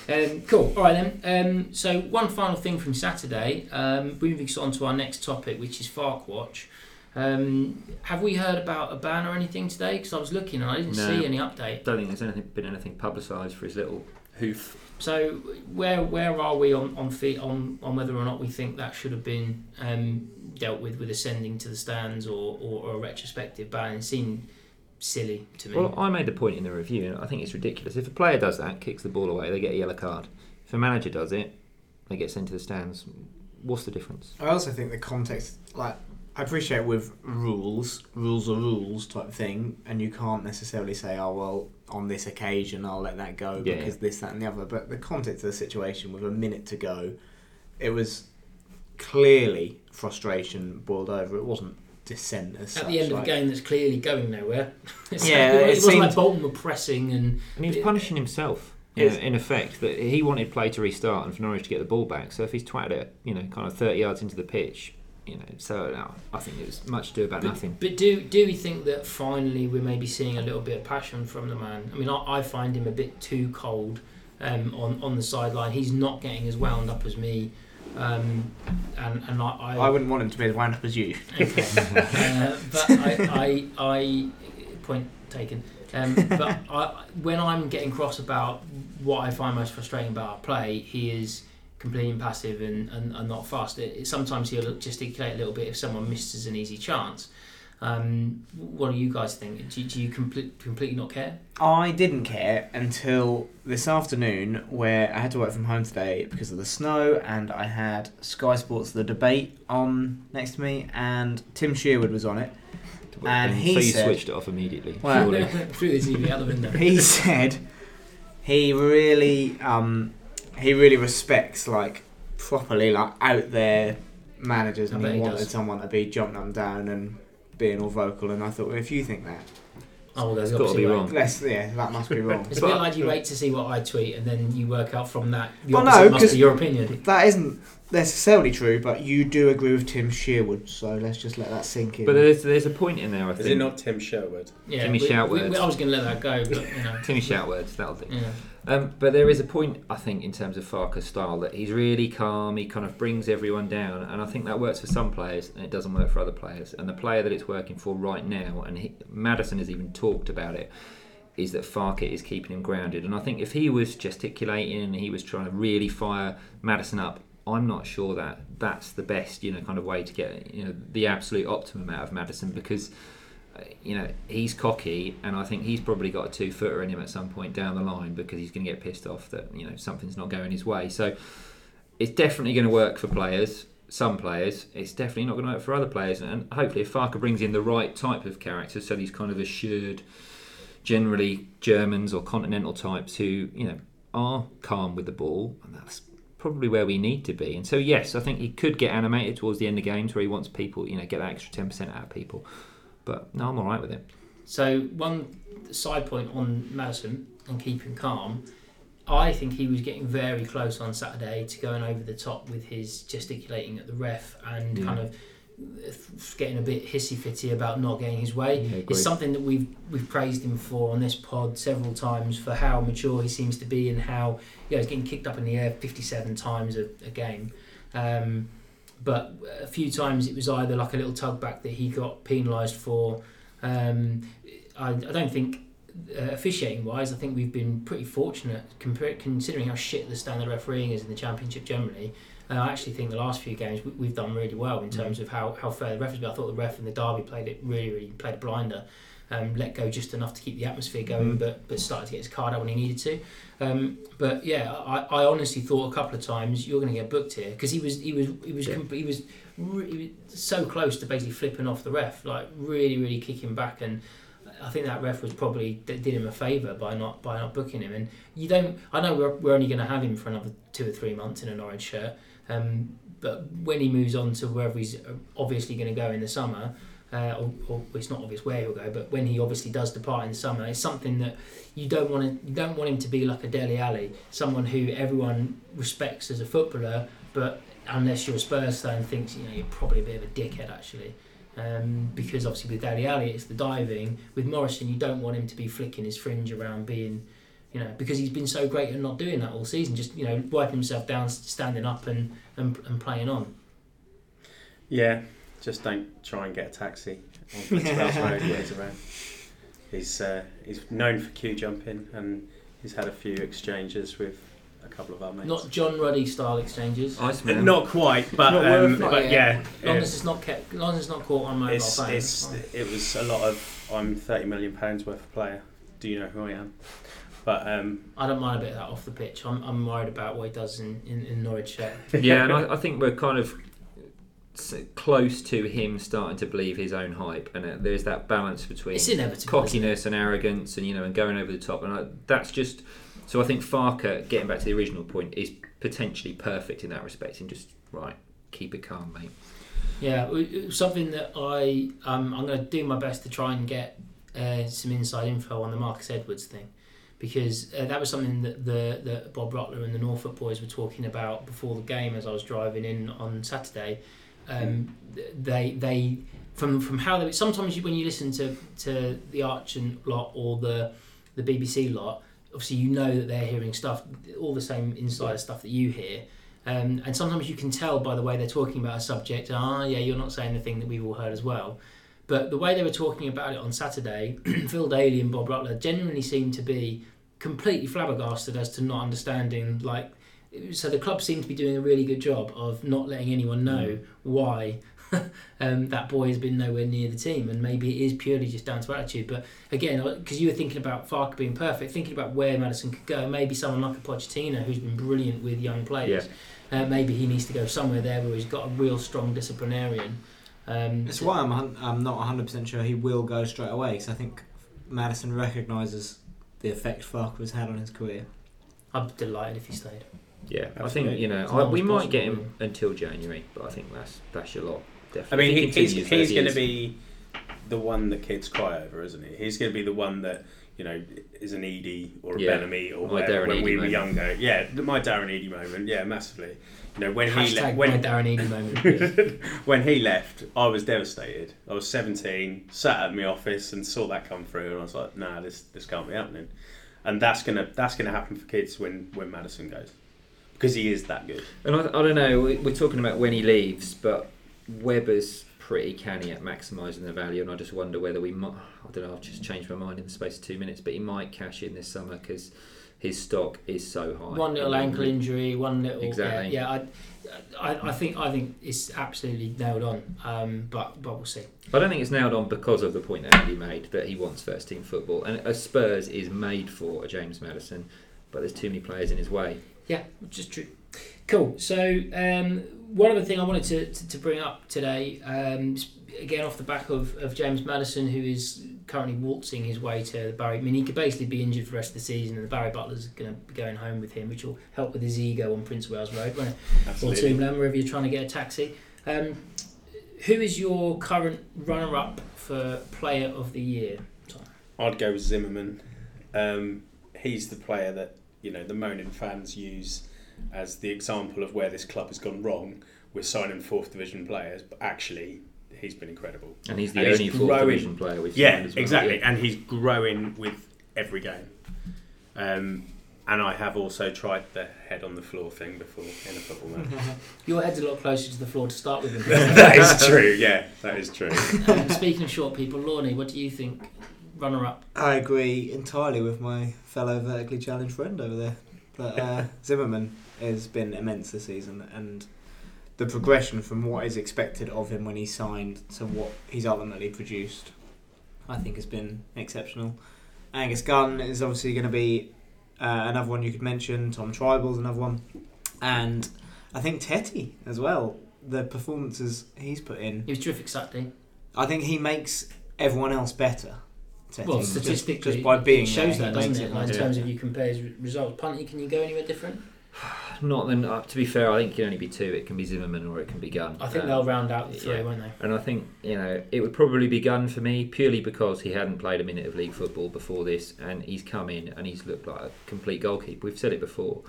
Tim? Um, cool. All right then. Um, so one final thing from Saturday. Um, moving on to our next topic, which is Farke Watch. Um, have we heard about a ban or anything today? Because I was looking and I didn't No. see any update. I don't think there's anything been anything publicised for his little hoof. So where where are we on on feet on, on whether or not we think that should have been um, dealt with with ascending to the stands or, or, or a retrospective ban? It seemed silly to me. Well, I made the point in the review, and I think it's ridiculous. If a player does that, kicks the ball away, they get a yellow card. If a manager does it, they get sent to the stands. What's the difference? I also think the context, like, I appreciate with rules, rules are rules type thing, and you can't necessarily say, oh, well, on this occasion I'll let that go Yeah. because this, that, and the other. But the context of the situation with a minute to go, it was clearly frustration boiled over. It wasn't dissent as At such. the end of like- the game, that's clearly going nowhere. <laughs> So Yeah, it, it wasn't like Bolton were pressing and And he was punishing himself. you know, It's- in effect, that he wanted play to restart and for Norwich to get the ball back. So if he's twatted it, you know, kind of 30 yards into the pitch, you know, so no, I think it was much ado about nothing. But do do we think that finally we're maybe seeing a little bit of passion from the man? I mean, I, I find him a bit too cold um, on on the sideline. He's not getting as wound up as me, um, and and I, I, I wouldn't want him to be as wound up as you. Okay. <laughs> uh, but I, I, I, point taken. Um, but I, when I'm getting cross about what I find most frustrating about our play, he is completely impassive and, and, and not fast. It, it- sometimes he'll gesticulate a little bit if someone misses an easy chance. Um, what do you guys think? Do, do you complete, completely not care? I didn't care until this afternoon, where I had to work from home today because of the snow, and I had Sky Sports The Debate on next to me, and Tim Sherwood was on it. And he so you said- switched it off immediately. Well- <laughs> surely. Through the TV out the window. He said he really, um, he really respects like properly like out there managers, I and he he wanted does. someone to be jumping up and down and being all vocal. And I thought, well, if you think that, Oh, well, there's It's gotta be way- wrong. let's yeah, that must be wrong. <laughs> It's a bit like you wait to see what I tweet and then you work out from that the Well, no, opposite must 'cause- be your opinion. That isn't necessarily true, but you do agree with Tim Sherwood, so let's just let that sink in. But there's there's a point in there. I Is think. it not Tim Sherwood? Yeah, Timmy we- we- we- I was going to let that go, but you know. <laughs> Timmy Shoutwords, that'll do. Yeah. Um, but there is a point, I think, in terms of Farke's style that he's really calm. He kind of brings everyone down, and I think that works for some players, and it doesn't work for other players. And the player that it's working for right now, and he, Maddison has even talked about it, is that Farker is keeping him grounded. And I think if he was gesticulating and he was trying to really fire Maddison up, I'm not sure that that's the best, you know, kind of way to get you know the absolute optimum out of Maddison because you know, he's cocky, and I think he's probably got a two footer in him at some point down the line because he's going to get pissed off that you know something's not going his way. So it's definitely going to work for players, some players. It's definitely not going to work for other players, and hopefully, if Farke brings in the right type of character, so these kind of assured, generally Germans or continental types who you know are calm with the ball, and that's probably where we need to be. And so yes, I think he could get animated towards the end of games where he wants people, you know, get that extra ten percent out of people. But no, I'm all right with it. So one side point on Maddison and keeping calm, I think he was getting very close on Saturday to going over the top with his gesticulating at the ref and Yeah. kind of getting a bit hissy fitty about not getting his way. Yeah, it's something that we've we've praised him for on this pod several times for how mature he seems to be and how you know, he's getting kicked up in the air 57 times a, a game. Um, but a few times it was either like a little tug back that he got penalised for. Um, I, I don't think uh, officiating wise, I think we've been pretty fortunate compar- considering how shit the standard refereeing is in the championship generally. Uh, I actually think the last few games we, we've done really well in terms of how, how fair the ref has been. I thought the ref in the derby played it really, really played a blinder. Um, let go just enough to keep the atmosphere going, Mhm. but but started to get his card out when he needed to. Um, but yeah, I, I honestly thought a couple of times you're going to get booked here because he was he was he was Yeah. he was, re- he was so close to basically flipping off the ref, like really really kicking back, and I think that ref was probably did him a favour by not by not booking him. And you don't, I know we're, we're only going to have him for another two or three months in an orange shirt, um, but when he moves on to wherever he's obviously going to go in the summer. Uh, or, or it's not obvious where he'll go, but when he obviously does depart in summer, it's something that you don't want to you don't want him to be like a Dele Alli, someone who everyone respects as a footballer, but unless you're a Spurs fan, thinks you know you're probably a bit of a dickhead actually. Um, because obviously with Dele Alli it's the diving. With Morrison, you don't want him to be flicking his fringe around, being, you know, because he's been so great at not doing that all season. Just you know, wiping himself down, standing up, and and, and playing on. Yeah, just don't try and get a taxi on <laughs> Prince Road when he's around. He's uh, he's known for queue jumping and he's had a few exchanges with a couple of our mates. Not John Ruddy style exchanges. Iceman. Not quite, but Not um, worth it. but yeah, long as it's not kept, long as it's not caught on mobile it's, phone. it's fine. it was a lot of I'm thirty million pounds worth of player. Do you know who I am? But um, I don't mind a bit of that off the pitch. I'm, I'm worried about what he does in, in, in Norwich yeah, and I, <laughs> I think we're kind of s- close to him starting to believe his own hype, and uh, there's that balance between It's inevitable. isn't it? cockiness and arrogance, and you know, and going over the top, and I, that's just. So I think Farke, getting back to the original point, is potentially perfect in that respect, and just right, keep it calm, mate. Yeah, something that I um, I'm going to do my best to try and get uh, some inside info on the Marcus Edwards thing because uh, that was something that the that Bob Rutler and the Norfolk boys were talking about before the game as I was driving in on Saturday. Um, they they from from how they sometimes you, when you listen to to the Archant lot or the the BBC lot, obviously you know that they're hearing stuff, all the same insider stuff that you hear. Um, and sometimes you can tell by the way they're talking about a subject, ah, yeah, you're not saying the thing that we've all heard as well. But the way they were talking about it on Saturday, <clears throat> Phil Daly and Bob Rutler genuinely seemed to be completely flabbergasted as to not understanding. Like, so the club seemed to be doing a really good job of not letting anyone know why <laughs> um, that boy has been nowhere near the team, and maybe it is purely just down to attitude. But again, because you were thinking about Farke being perfect, thinking about where Maddison could go, maybe someone like a Pochettino who's been brilliant with young players. Uh, maybe he needs to go somewhere there where he's got a real strong disciplinarian. Um, That's to- why I'm I'm not 100 percent sure he will go straight away because I think Maddison recognises the effect Farke has had on his career. I'm delighted if he stayed. Yeah, I think you know I, we might get him until January, but I think that's that's your lot. Definitely. I mean, If he, he's, he's he going to be the one that kids cry over, isn't he? He's going to be the one that you know is an Eadie or a Yeah. Bellamy or My whatever Darren when we Eadie were moment. younger. Yeah, my Darren Eadie moment. Yeah, massively. You know when he Hashtag left. my When, Darren Eadie moment. <laughs> when he left, I was devastated. I was 17, sat at my office and saw that come through, and I was like, "Nah, this this can't be happening." And that's gonna that's gonna happen for kids when when Maddison goes, because he is that good. And I, I don't know. we- We're talking about when he leaves, but Webber's pretty canny at maximising the value, and I just wonder whether we might. I don't know. I've just changed my mind in the space of two minutes, but he might cash in this summer because his stock is so high. one little And ankle injury, one little Exactly. Yeah, yeah I, I, I think I think it's absolutely nailed on. Um, but but we'll see. I don't think it's nailed on because of the point that Andy made that he wants first team football, and a Spurs is made for a James Maddison, but there's too many players in his way. Yeah, which is true. Cool. So um, one other thing I wanted to, to, to bring up today, um, again off the back of, of James Maddison, who is currently waltzing his way to the Barry. I mean, he could basically be injured for the rest of the season, and the Barry Butler's going to be going home with him, which will help with his ego on Prince of Wales Road, won't it? Or Absolutely. Tombland, wherever you're trying to get a taxi. Um, who is your current runner-up for Player of the Year? I'd go with Zimmermann. Um, he's the player that you know the moaning fans use as the example of where this club has gone wrong. We're signing fourth division players, but actually he's been incredible. And he's the And he's only fourth growing. division player we've Yeah, signed as well. exactly, Yeah. and he's growing with every game. Um, and I have also tried the head on the floor thing before in a football match. <laughs> Your head's a lot closer to the floor to start with. <laughs> that is true. Yeah, that is true. <laughs> um, speaking of short people, Lorne, what do you think? Runner-up. I agree entirely with my fellow vertically challenged friend over there. But uh, <laughs> Zimmermann has been immense this season, and the progression from what is expected of him when he signed to what he's ultimately produced, I think has been exceptional. Angus Gunn is obviously going to be uh, another one you could mention. Tom Trybull's another one, and I think Tettey as well. The performances he's put in, He was terrific Saturday. I think he makes everyone else better. Tettey. Well, statistically, just, by being it shows there, that, doesn't makes it? Like, in nice. terms of you compare his results. Punty, can you go anywhere different? <sighs> Not then. Uh, to be fair, I think it can only be two. It can be Zimmermann or it can be Gunn. I think Um, they'll round out the three, yeah. won't they? And I think you know it would probably be Gunn for me purely because he hadn't played a minute of league football before this, and he's come in and he's looked like a complete goalkeeper. We've said it before,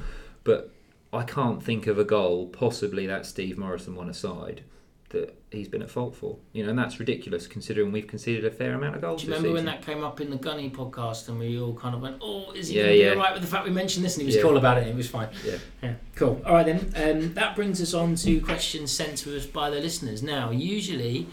but I can't think of a goal, possibly that Steve Morison one aside, that he's been at fault for. You know, and that's ridiculous considering we've conceded a fair amount of goals. Do you remember when that came up in the Gunny podcast and we all kind of went, oh, is he Yeah, going to be yeah. alright with the fact we mentioned this? And he was Yeah. cool about it and it was fine. Yeah. Yeah, cool. All right then. Um, that brings us on to questions sent to us by the listeners. Now, usually,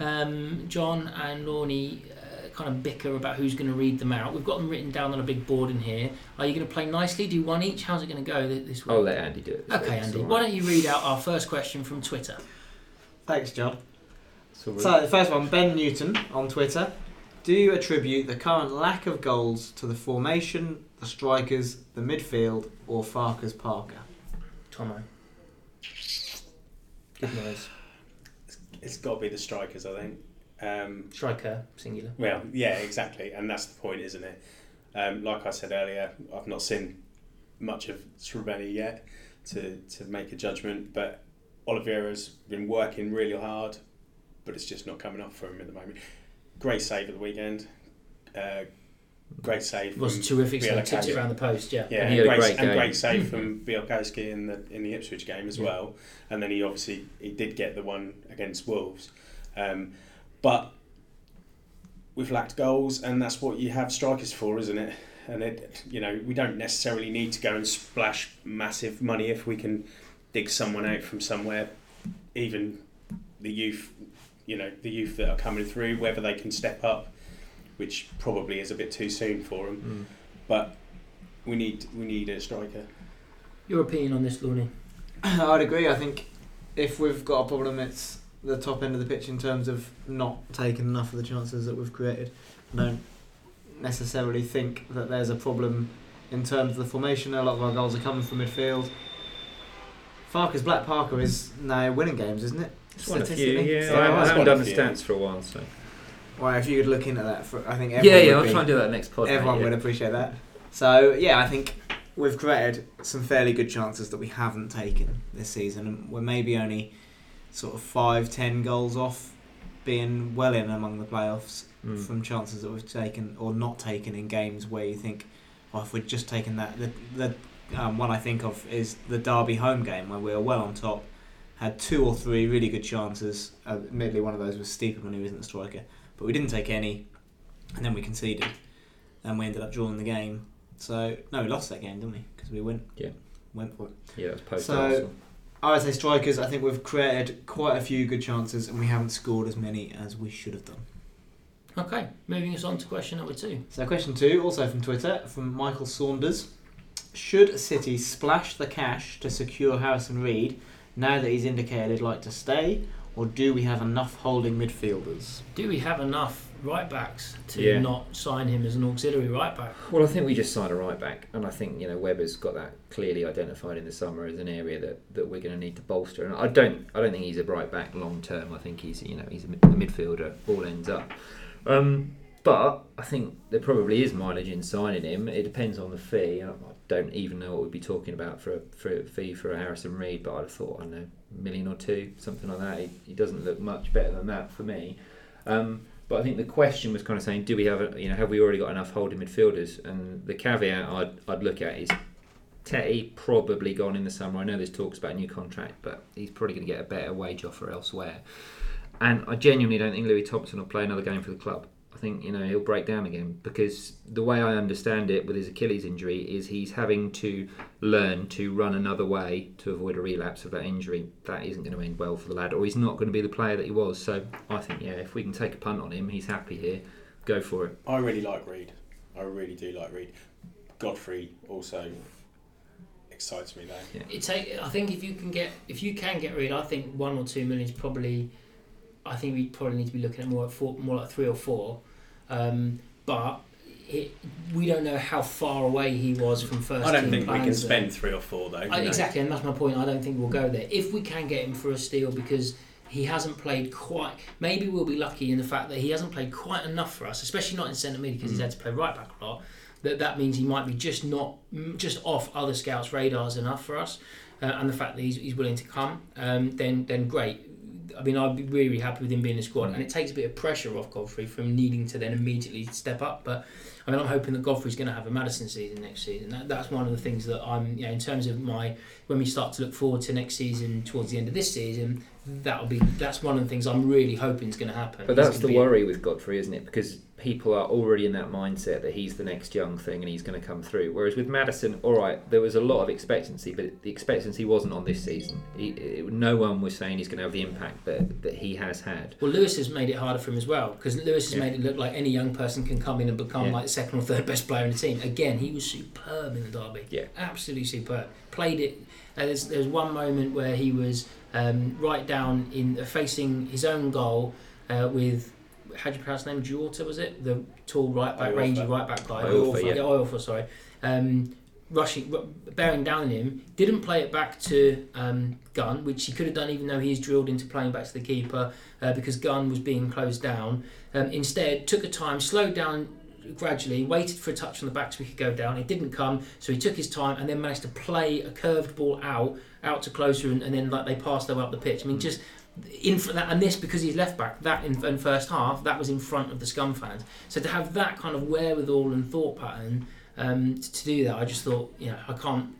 um, John and Lorne uh, kind of bicker about who's going to read them out. We've got them written down on a big board in here. Are you going to play nicely? Do one each? How's it going to go this week? I'll let Andy do it. Okay, Andy. Why don't you read out our first question from Twitter? Thanks, John. It's. So the first one, Ben Newton on Twitter. Do you attribute the current lack of goals to the formation, the strikers, the midfield, or Farke's Parker? Thomo. Good noise. <sighs> It's got to be the strikers, I think. Um, Striker, singular. Well, yeah, exactly, and that's the point, isn't it? Um, like I said earlier, I've not seen much of Srbeny yet to, to make a judgment, but Oliveira's been working really hard, but it's just not coming off for him at the moment. Great save at the weekend. Uh, great save. was from terrific. So he tipped it around the post. Yeah. Yeah, And he and, had a great, great and great save from Bialkowski in the in the Ipswich game as Yeah. well. And then he obviously he did get the one against Wolves, um, but we've lacked goals, and that's what you have strikers for, isn't it? And it, you know, we don't necessarily need to go and splash massive money if we can dig someone out from somewhere, even the youth, you know, the youth that are coming through, whether they can step up, which probably is a bit too soon for them. Mm. But we need we need a striker. Your opinion on this, Looney? <clears throat> I'd agree. I think if we've got a problem, it's the top end of the pitch in terms of not taking enough of the chances that we've created. I don't necessarily think that there's a problem in terms of the formation. A lot of our goals are coming from midfield. Farke's Black Parker is now winning games, isn't it? It's one of few, Statistically. yeah. So I, I haven't done the few. stats for a while, so. Well, if you could look into that, for, I think everyone yeah, would I'll be- try and do that next podcast. Everyone would appreciate that. So yeah, I think we've created some fairly good chances that we haven't taken this season, and we're maybe only sort of five, ten goals off being well in among the playoffs Mm. from chances that we've taken or not taken in games where you think, oh, if we'd just taken that, the the um, one I think of is the Derby home game where we were well on top, had two or three really good chances. Uh, admittedly, one of those was Steeper when he wasn't the striker, but we didn't take any, and then we conceded, and we ended up drawing the game. So no, we lost that game, didn't we? Because we went, Yeah. went for it. Yeah, it was post So- Arsenal. I would say strikers. I think we've created quite a few good chances, and we haven't scored as many as we should have done. Okay, moving us on to question number two. So, question two, also from Twitter, from Michael Saunders. Should City splash the cash to secure Harrison Reed now that he's indicated he'd like to stay, or do we have enough holding midfielders? Do we have enough right backs to Yeah. not sign him as an auxiliary right back? Well, I think we just signed a right back, and I think you know Webber's got that clearly identified in the summer as an area that, that we're going to need to bolster. And I don't I don't think he's a right back long term. I think he's you know he's a, midfielder all ends up. Um, but I think there probably is mileage in signing him. It depends on the fee. I I don't even know what we'd be talking about for a, for a fee for a Harrison Reed, but I'd have thought I don't know a million or two, something like that. He, he doesn't look much better than that for me. Um, but I think the question was kind of saying, do we have, a, you know, have we already got enough holding midfielders? And the caveat I'd, I'd look at is Tettey probably gone in the summer. I know there's talks about a new contract, but he's probably going to get a better wage offer elsewhere. And I genuinely don't think Louis Thompson will play another game for the club. I think you know he'll break down again because the way I understand it with his Achilles injury is he's having to learn to run another way to avoid a relapse of that injury. That isn't going to end well for the lad, or he's not going to be the player that he was. So I think yeah, if we can take a punt on him, he's happy here. Go for it. I really like Reed. I really do like Reed. Godfrey also excites me though. It take. I think if you can get if you can get rid, I think one or two million is probably. I think we probably need to be looking at more at four, more like three or four, um, but it, we don't know how far away he was from first. I don't think we can spend three or four though. I, exactly, and that's my point. I don't think we'll go there. If we can get him for a steal, because he hasn't played quite. Maybe we'll be lucky in the fact that he hasn't played quite enough for us, especially not in centre mid because he's Mm. had to play right back a lot. That that means he might be just not just off other scouts' radars enough for us, uh, and the fact that he's, he's willing to come, um, then then great. I mean, I'd be really happy with him being in the squad, and it mm. takes a bit of pressure off Godfrey from needing to then immediately step up. But I mean, I'm hoping that Godfrey's going to have a Maddison season next season. That, that's one of the things that I'm, you know, in terms of my when we start to look forward to next season towards the end of this season, that'll be that's one of the things I'm really hoping is going to happen. But that's the worry with Godfrey, isn't it? Because people are already in that mindset that he's the next young thing and he's going to come through. Whereas with Maddison, all right, there was a lot of expectancy, but the expectancy wasn't on this season. He, it, no one was saying he's going to have the impact that, that he has had. Well, Lewis has made it harder for him as well because Lewis has Yeah. made it look like any young person can come in and become Yeah. like the second or third best player in the team. Again, he was superb in the derby. Yeah. absolutely superb. Played it. Uh, there's there's one moment where he was um, right down in uh, facing his own goal uh, with how do you pronounce his name? Giorta was it? The tall right back, Iorfa. rangy right back guy. Iorfa, yeah. Iorfa, sorry. Um, rushing, bearing down on him, didn't play it back to um, Gunn, which he could have done even though he's drilled into playing back to the keeper uh, because Gunn was being closed down. Um, instead, took a time, slowed down gradually, waited for a touch on the back so he could go down. It didn't come, so he took his time and then managed to play a curved ball out, out to Klose, and, and then like they passed way up the pitch. I mean, just in that, and this because he's left back. That in, in first half, that was in front of the scum fans. So to have that kind of wherewithal and thought pattern um, to, to do that, I just thought, you know, I can't.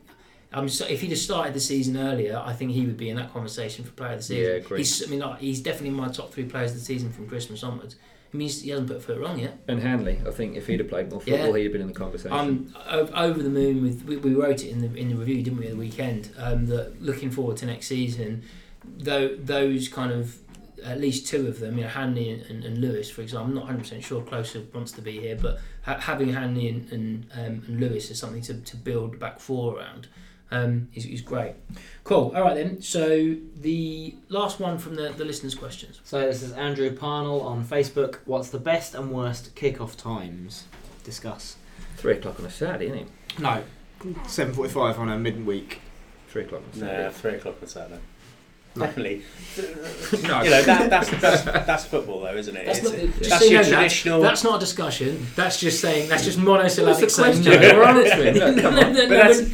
I'm so, if he'd have started the season earlier, I think he would be in that conversation for player of the season. Yeah, agreed. He's, I mean, like, he's definitely my top three players of the season from Christmas onwards. I mean, he hasn't put a foot wrong yet. And Hanley, I think if he'd have played more football, Yeah. he'd have been in the conversation. I'm o- over the moon with. We, we wrote it in the in the review, didn't we, at the weekend? Um, that looking forward to next season, though those kind of at least two of them, you know, Hanley and, and, and Lewis, for example. I'm not 100 percent sure Klose wants to be here, but ha- having Hanley and and, um, and Lewis is something to, to build back four around. Um, is, is great. Cool. All right then. So the last one from the, the listeners' questions. So this is Andrew Parnell on Facebook. What's the best and worst kickoff times? Discuss. Three o'clock on a Saturday, isn't it? No, seven forty-five on a midweek. Three o'clock on Nah, Saturday. three o'clock on Saturday. No. Definitely. <laughs> No. You know that, that's, that's that's football though, isn't it? That's It's- not, just that's so your know, traditional. that's not a discussion. That's just saying. That's just monosyllabic What's the saying question? no. We're answering. No, come on. No, no, no,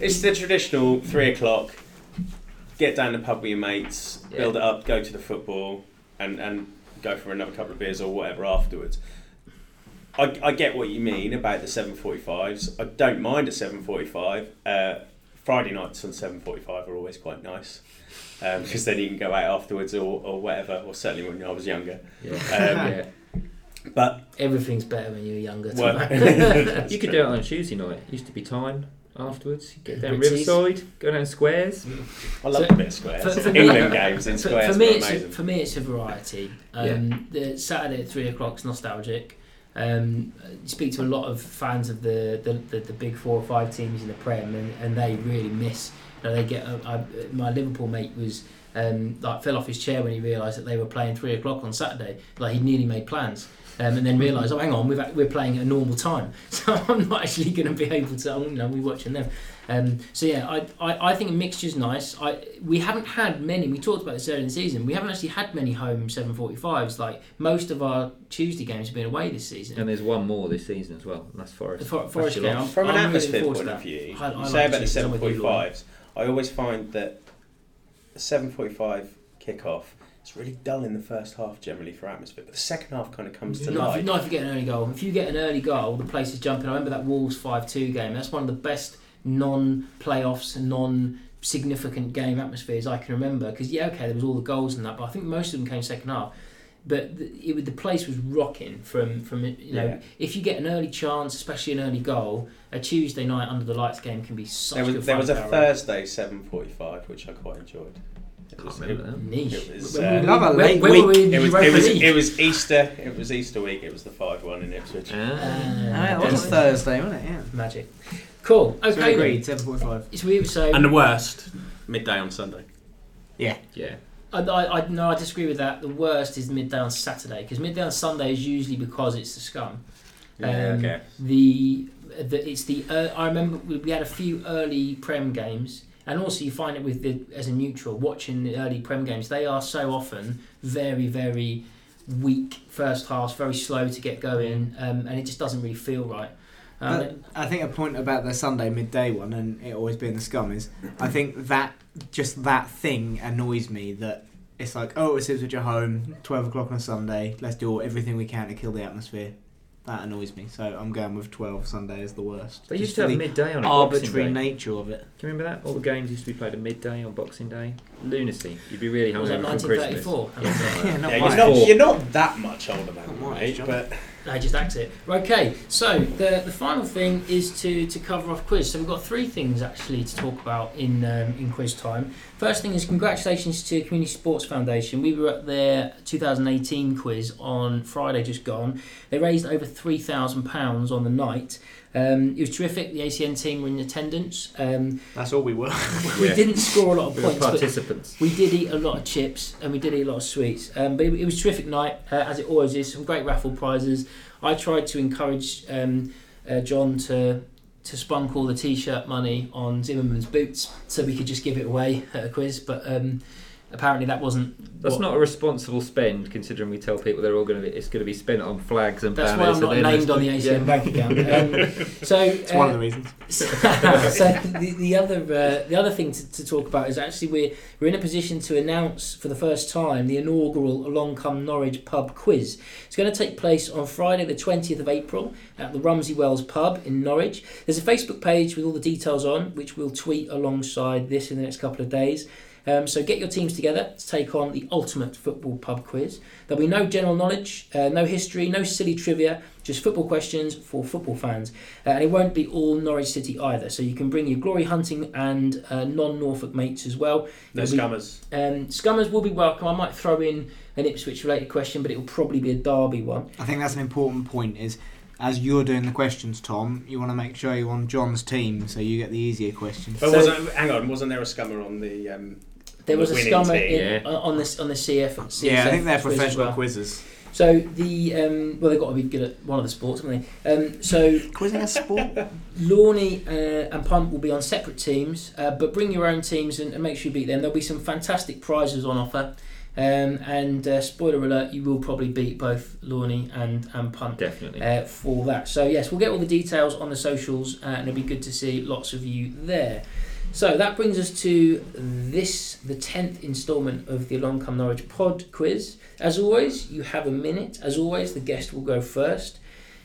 it's the traditional three o'clock. Get down the pub with your mates, Yeah. build it up, go to the football, and and go for another couple of beers or whatever afterwards. I, I get what you mean about the seven forty fives. I don't mind a seven forty five. Uh, Friday nights on seven forty five are always quite nice. Um, because then you can go out afterwards or, or whatever, or certainly when I was younger. Yeah. Um, yeah. But Everything's better when you're younger. Well- <laughs> You could do it on a Tuesday night. It used to be time afterwards. You get down Ritzies. Riverside, go down squares. I love So, a bit of squares. for- for me- England games in for, squares for me, were it's a, for me, it's a variety. Um, The Saturday at three o'clock is nostalgic. Um, you speak to a lot of fans of the, the, the, the big four or five teams in the Prem, and, and they really miss. You know, they get. Uh, I, my Liverpool mate was um, like fell off his chair when he realised that they were playing three o'clock on Saturday. Like he nearly made plans. Um, and then realised, oh, hang on, we've, we're playing at a normal time, <laughs> so I'm not actually going to be able to. You know, we're watching them. Um, so yeah, I, I, I think a mixture's nice. I we haven't had many. We talked about this earlier in the season. We haven't actually had many home 745s. Like most of our Tuesday games have been away this season. And there's one more this season as well, and that's The Forest. For, That's Forest game. lot. I'm- From an I'm really atmosphere forward point of view, I- I you like say about the Tuesday, I'm with you, Lauren. 745s, I always find that the 745 kickoff it's really dull in the first half generally for atmosphere, but the second half kind of comes to Not if, life. not if you get an early goal. If you get an early goal, the place is jumping. I remember that Wolves 5 2 game. That's one of the best non playoffs, non significant game atmospheres I can remember. Because, yeah, okay, there was all the goals and that, but I think most of them came second half. But the, it, the place was rocking from, from you know, Yeah. if you get an early chance, especially an early goal, a Tuesday night under the lights game can be such There good was, there was a to around. Thursday 745 which I quite enjoyed. It Can't was, remember that. Niche. It was, uh, were we- Love a late when were it was, it was, it was Easter. It was Easter week. It was the five one in Ipswich. Ah. Uh, Ah, it was. Thursday, wasn't it? Yeah. Magic. Cool. So Okay. agreed. Seven forty-five. It's weird. So And the worst midday on Sunday. Yeah. I, I, I no, I disagree with that. The worst is midday on Saturday because midday on Sunday is usually because it's the scum. Yeah, Um, okay. The, the it's the uh, I remember we, we had a few early prem games, and also you find it with the as a neutral watching the early prem games. They are so often very very weak first halves, very slow to get going, um, and it just doesn't really feel right. Um, But I think a point about the Sunday midday one and it always being the scum is I think that just that thing annoys me that it's like oh it's Ipswich at home twelve o'clock on a Sunday let's do everything we can to kill the atmosphere that annoys me so I'm going with twelve Sunday is the worst They Just used to have midday on a Boxing arbitrary Day. nature of it Do you remember that? All the games used to be played at midday on Boxing Day. Lunacy. You'd be really was that hungover from Christmas. 1934? Yeah, <laughs> yeah, not Yeah, mine. you're not, you're not that much older than Not me, mate, but I just axe it. Okay, so the the final thing is to to cover off quiz. So we've got three things actually to talk about in um, in quiz time. First thing is congratulations to Community Sports Foundation. We were at their 2018 quiz on Friday just gone. They raised over three thousand pounds on the night. Um, it was terrific. The ACN team were in attendance. Um, that's all we were <laughs> we Yeah. didn't score a lot of <laughs> We were points, but participants. we did eat a lot of chips and we did eat a lot of sweets. Um, but it, it was a terrific night, uh, as it always is. Some great raffle prizes. I tried to encourage um, uh, John to to spunk all the t-shirt money on Zimmermann's boots so we could just give it away at a quiz. But um, apparently that wasn't. That's what- not a responsible spend, considering we tell people they're all going to be. It's going to be spent on flags and That's why banners. I'm not named on the there's- ACN bank account. Um, so It's one of uh, the reasons. <laughs> so the, the other uh, the other thing to, to talk about is actually we're we're in a position to announce for the first time the inaugural Along Come Norwich pub quiz. It's going to take place on Friday the 20th of April at the Rumsey Wells pub in Norwich. There's a Facebook page with all the details on which we'll tweet alongside this in the next couple of days. Um, so get your teams together to take on the ultimate football pub quiz. There'll be no general knowledge, uh, no history, no silly trivia, just football questions for football fans. Uh, and it won't be all Norwich City either. So you can bring your glory hunting and uh, non-Norfolk mates as well. No It'll be- Um, Scummers will be welcome. I might throw in an Ipswich related question, but it will probably be a Derby one. I think that's an important point. Is as you're doing the questions, Tom, you want to make sure you're on John's team, so you get the easier questions. But So- wasn't, hang on, wasn't there a scummer on the? Um, There was a winning Scummer team, in, yeah. uh, on this on the CF. CSF yeah, I think they're quiz as professional well. quizzes. So the um, well, they've got to be good at one of the sports, haven't they? Um, so Quizzing a sport. <laughs> Lorney uh, and Punt will be on separate teams, uh, but bring your own teams and, and make sure you beat them. There'll be some fantastic prizes on offer. Um, and uh, spoiler alert, you will probably beat both Lorney and, and Punt Definitely. uh, for that. So yes, we'll get all the details on the socials, uh, and it'll be good to see lots of you there. So that brings us to this, the tenth instalment of the Along Come Norwich Pod Quiz. As always, you have a minute. As always, the guest will go first.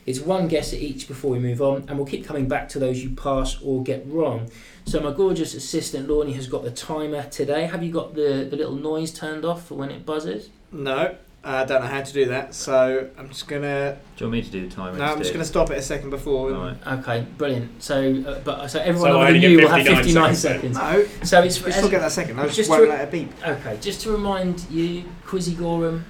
It's one guess at each before we move on, and we'll keep coming back to those you pass or get wrong. So my gorgeous assistant Lorney has got the timer today. Have you got the, the little noise turned off for when it buzzes? No, I don't know how to do that, so I'm just gonna. Do you want me to do the timer No, I'm just gonna stop it a second before. and- Right. Okay, brilliant. So, uh, but so everyone So I other only than get you will have 59 59 seconds seconds. No, So it's we still get that second. I Just just won't to- let it beep. okay. Just to remind you, Quizzy Goreham,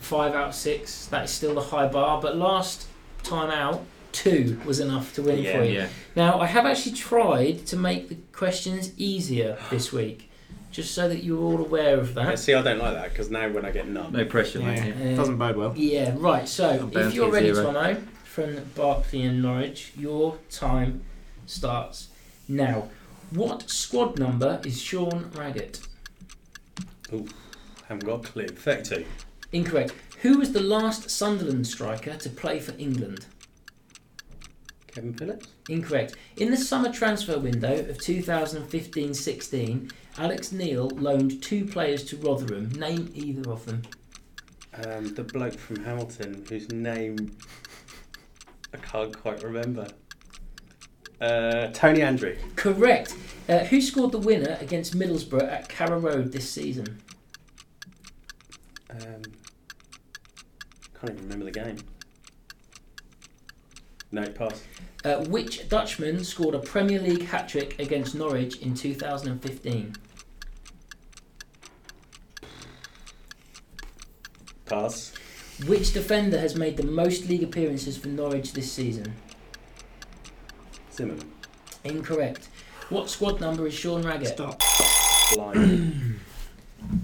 five out of six. That is still the high bar. But last time out, two was enough to win Yeah, for you. Yeah. Now I have actually tried to make the questions easier this week, just so that you're all aware of yeah, that. see, I don't like that because now when I get none, No pressure, Yeah, mate. Yeah. doesn't bode well. Yeah, right. So if you're ready, zero. Thomo, from Barclay End Norwich, your time starts now. What squad number is Sean Raggett? Oh, haven't got a clue. Thirty-two. Incorrect. Who was the last Sunderland striker to play for England? Kevin Phillips. Incorrect. In the summer transfer window of 2015-16, Alex Neil loaned two players to Rotherham. Name either of them. Um, the bloke from Hamilton, whose name I can't quite remember. Uh, Tony Andreu. Correct. Uh, who scored the winner against Middlesbrough at Carrow Road this season? Um, can't even remember the game. No, pass. Uh, which Dutchman scored a Premier League hat trick against Norwich in 2015? Pass. Which defender has made the most league appearances for Norwich this season? Zimmermann. Incorrect. What squad number is Sean Raggett? Stop. Blind.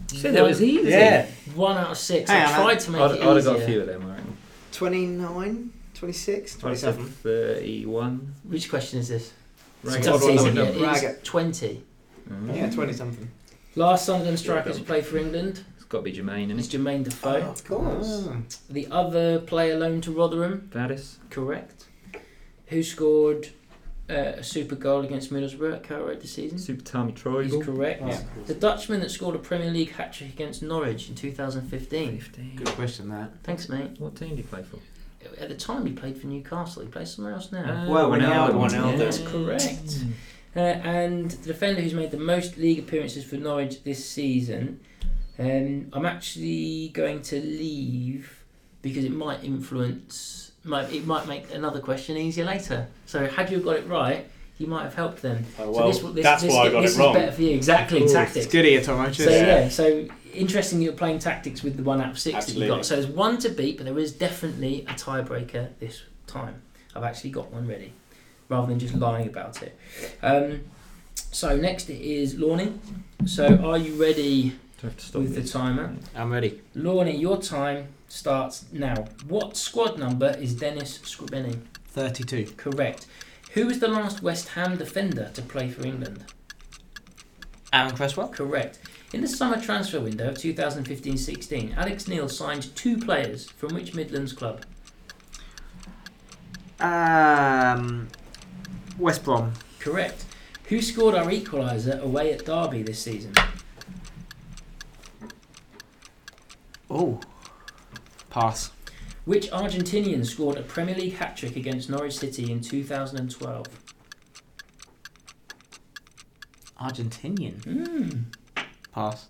Said that was easy. yeah. One out of six. Hang I tried to make I'd, it I'd have got a few of them, I reckon. 29, 26, I'd have said 27. 31. Which question is this? Raggett. Squad Squad season, yeah, it is Raggett. 20. Mm. Yeah, 20 something. Last Sunderland striker Yeah, to play for England It's got to be Jermaine, is isn't it? Jermaine Defoe. of course. The other player loaned to Rotherham, Gladys. correct. Who scored uh, a super goal against Middlesbrough at Carrow Road this season? Super Tommy He's Trybull. correct. Yeah. The Dutchman that scored a Premier League hat trick against Norwich in 2015. 15. Good question, that. Thanks, mate. What team do you play for? At the time, he played for Newcastle. He plays somewhere else now. Ah, Well, when Howard won yeah. That's correct. Uh, and the defender who's made the most league appearances for Norwich this season, um, I'm actually going to leave because it might influence, might it might make another question easier later. So had you got it right, you might have helped them. Oh, so this, this, that's this, why I got this it wrong. is better for you. Exactly, Of course. tactics. It's good of you, Tom. So Cheers. yeah. so interesting you're playing tactics with the one out of six that Absolutely. you got. So there's one to beat, but there is definitely a tiebreaker this time. I've actually got one ready, rather than just lying about it. Um, so next is Lorney. So are you ready have to stop with the timer? I'm ready. Lorney, your time starts now. What squad number is Dennis Srbeny? 32. Correct. Who was the last West Ham defender to play for England? Aaron Cresswell. Correct. In the summer transfer window of 2015-16, Alex Neil signed two players from which Midlands club? Um, West Brom. Correct. Who scored our equaliser away at Derby this season? Oh. Pass. Which Argentinian scored a Premier League hat trick against Norwich City in 2012? Argentinian. Hmm. Pass.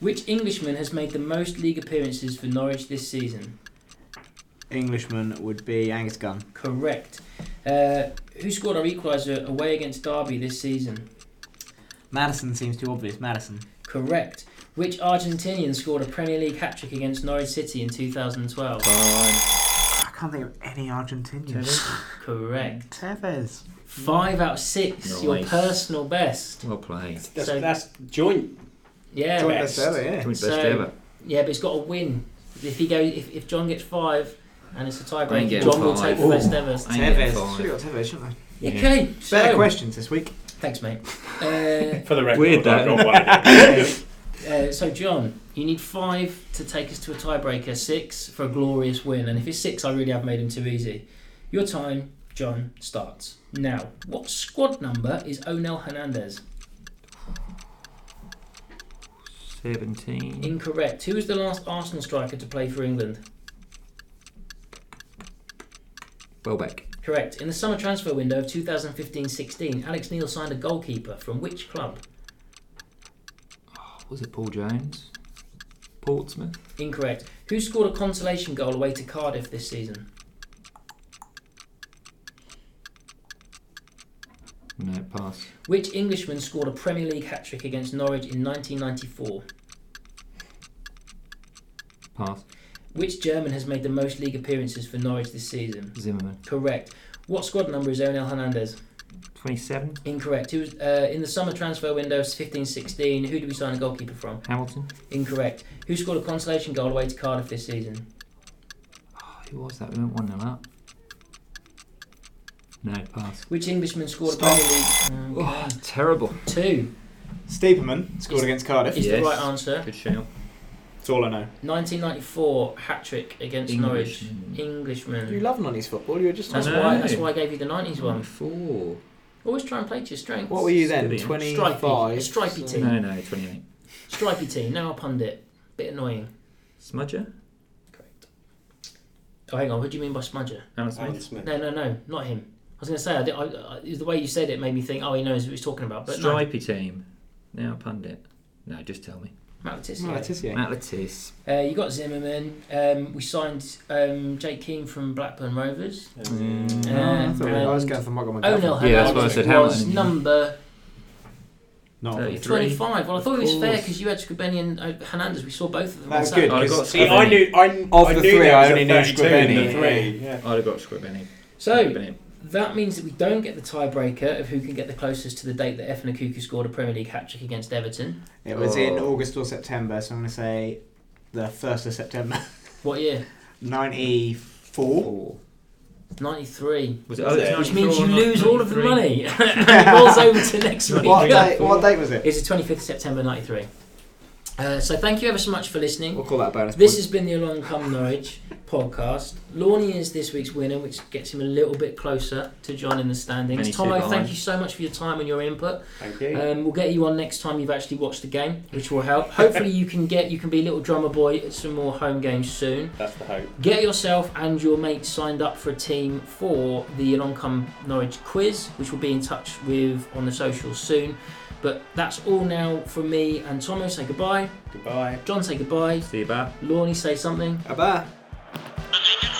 Which Englishman has made the most league appearances for Norwich this season? Englishman would be Angus Gunn. Correct. Uh, who scored our equaliser away against Derby this season? Maddison seems too obvious. Maddison. Correct. Which Argentinian scored a Premier League hat trick against Norwich City in 2012? Fine. I can't think of any Argentinians. <laughs> Correct. Tevez. Five out of six. Your personal best. Well played. That's, So- that's joint. Yeah. Joint best. best ever, yeah. Joint best So- ever. Yeah, but it's got to win. If he goes, if, if John gets five, and it's a I ain't tiebreak, getting John will take the best ever. I ain't Tevez. Should have got Tevez, shouldn't I? Yeah. Okay. Better questions this week. thanks, mate. <laughs> Uh, For the record, Weird, that. <laughs> Uh, so, John, you need five to take us to a tiebreaker, six for a glorious win. And if it's six, I really have made him too easy. Your time, John, starts. Now, what squad number is Onel Hernandez? 17. Incorrect. Who was the last Arsenal striker to play for England? Welbeck. Correct. In the summer transfer window of 2015 16, Alex Neil signed a goalkeeper from which club? Oh, was it Paul Jones? Portsmouth? Incorrect. Who scored a consolation goal away to Cardiff this season? No, pass. Which Englishman scored a Premier League hat trick against Norwich in 1994? Pass. Which German has made the most league appearances for Norwich this season? Zimmermann. Correct. What squad number is Onel Hernandez? 27. Incorrect. Who was uh, in the summer transfer window 15-16? Who did we sign a goalkeeper from? Hamilton. Incorrect. Who scored a consolation goal away to Cardiff this season? Oh, who was that? We went 1 0 up. No, pass. Which Englishman scored Stop. a Premier League? Oh, oh Okay. terrible. Two Stiepermann scored Is- against Cardiff. is Yes. the right answer. Good shout. That's all I know. 1994 hat trick against Norwich. Englishman. Englishman. You love 90s football. You were just That's why. That's why I gave you the 90s one. Four. Always try and play to your strengths. What were you then? Steady. 25? Stripey. A stripey so- team. No, no, 28. Stripey team. Now a pundit. Bit annoying. Smudger? Correct. Oh, hang on. What do you mean by smudger? Alan Alan Smith? Smith. No, no, no, not him. I was going to say, I did, I, I, the way you said it made me think, oh, he knows what he's talking about. But no, Stripey team. Now pundit. No, just tell me. Matt Le Tissier. No, Letizia. Matt Lettice. Uh, you got Zimmermann. Um, we signed um, Jake Kean from Blackburn Rovers. Mm. Oh, I, thought I was going for Montgomery. Onel Yeah, that's what I said, was Hamilton. number Not 25. Well, I thought it was fair because you had Srbeny and uh, Hernandez. We saw both of them. That's on good. Saturday. I got See, I knew. I, Of I the knew three, I only knew 32 in Srbeny. the three. Yeah. I'd have got Srbeny. So Srbeny. That means that we don't get the tiebreaker of who can get the closest to the date that Efan Ekoku scored a Premier League hat trick against Everton. It was in Oh. August or September, so I'm going to say the 1st of September. <laughs> What year? 94. 93. Was it? Was oh, it? Which means you 94, lose all of the money. <laughs> and it rolls over to next week. What date, what date was it? It's the 25th of September 93. Uh, so thank you ever so much for listening. We'll call that a bonus. This point. has been the Along Come Norwich podcast. Lorne is this week's winner, which gets him a little bit closer to John in the standings. Many Thomo, thank you so much for your time and your input. Thank you. Um, we'll get you on next time you've actually watched the game, which will help. Hopefully, you can get you can be a little drummer boy at some more home games soon. That's the hope. Get yourself and your mates signed up for a team for the Along Come Norwich quiz, which we'll be in touch with on the socials soon. But that's all now from me and Thomo. Say goodbye. Goodbye. John, say goodbye. See you back. Lorne, say something. Abba. Virginia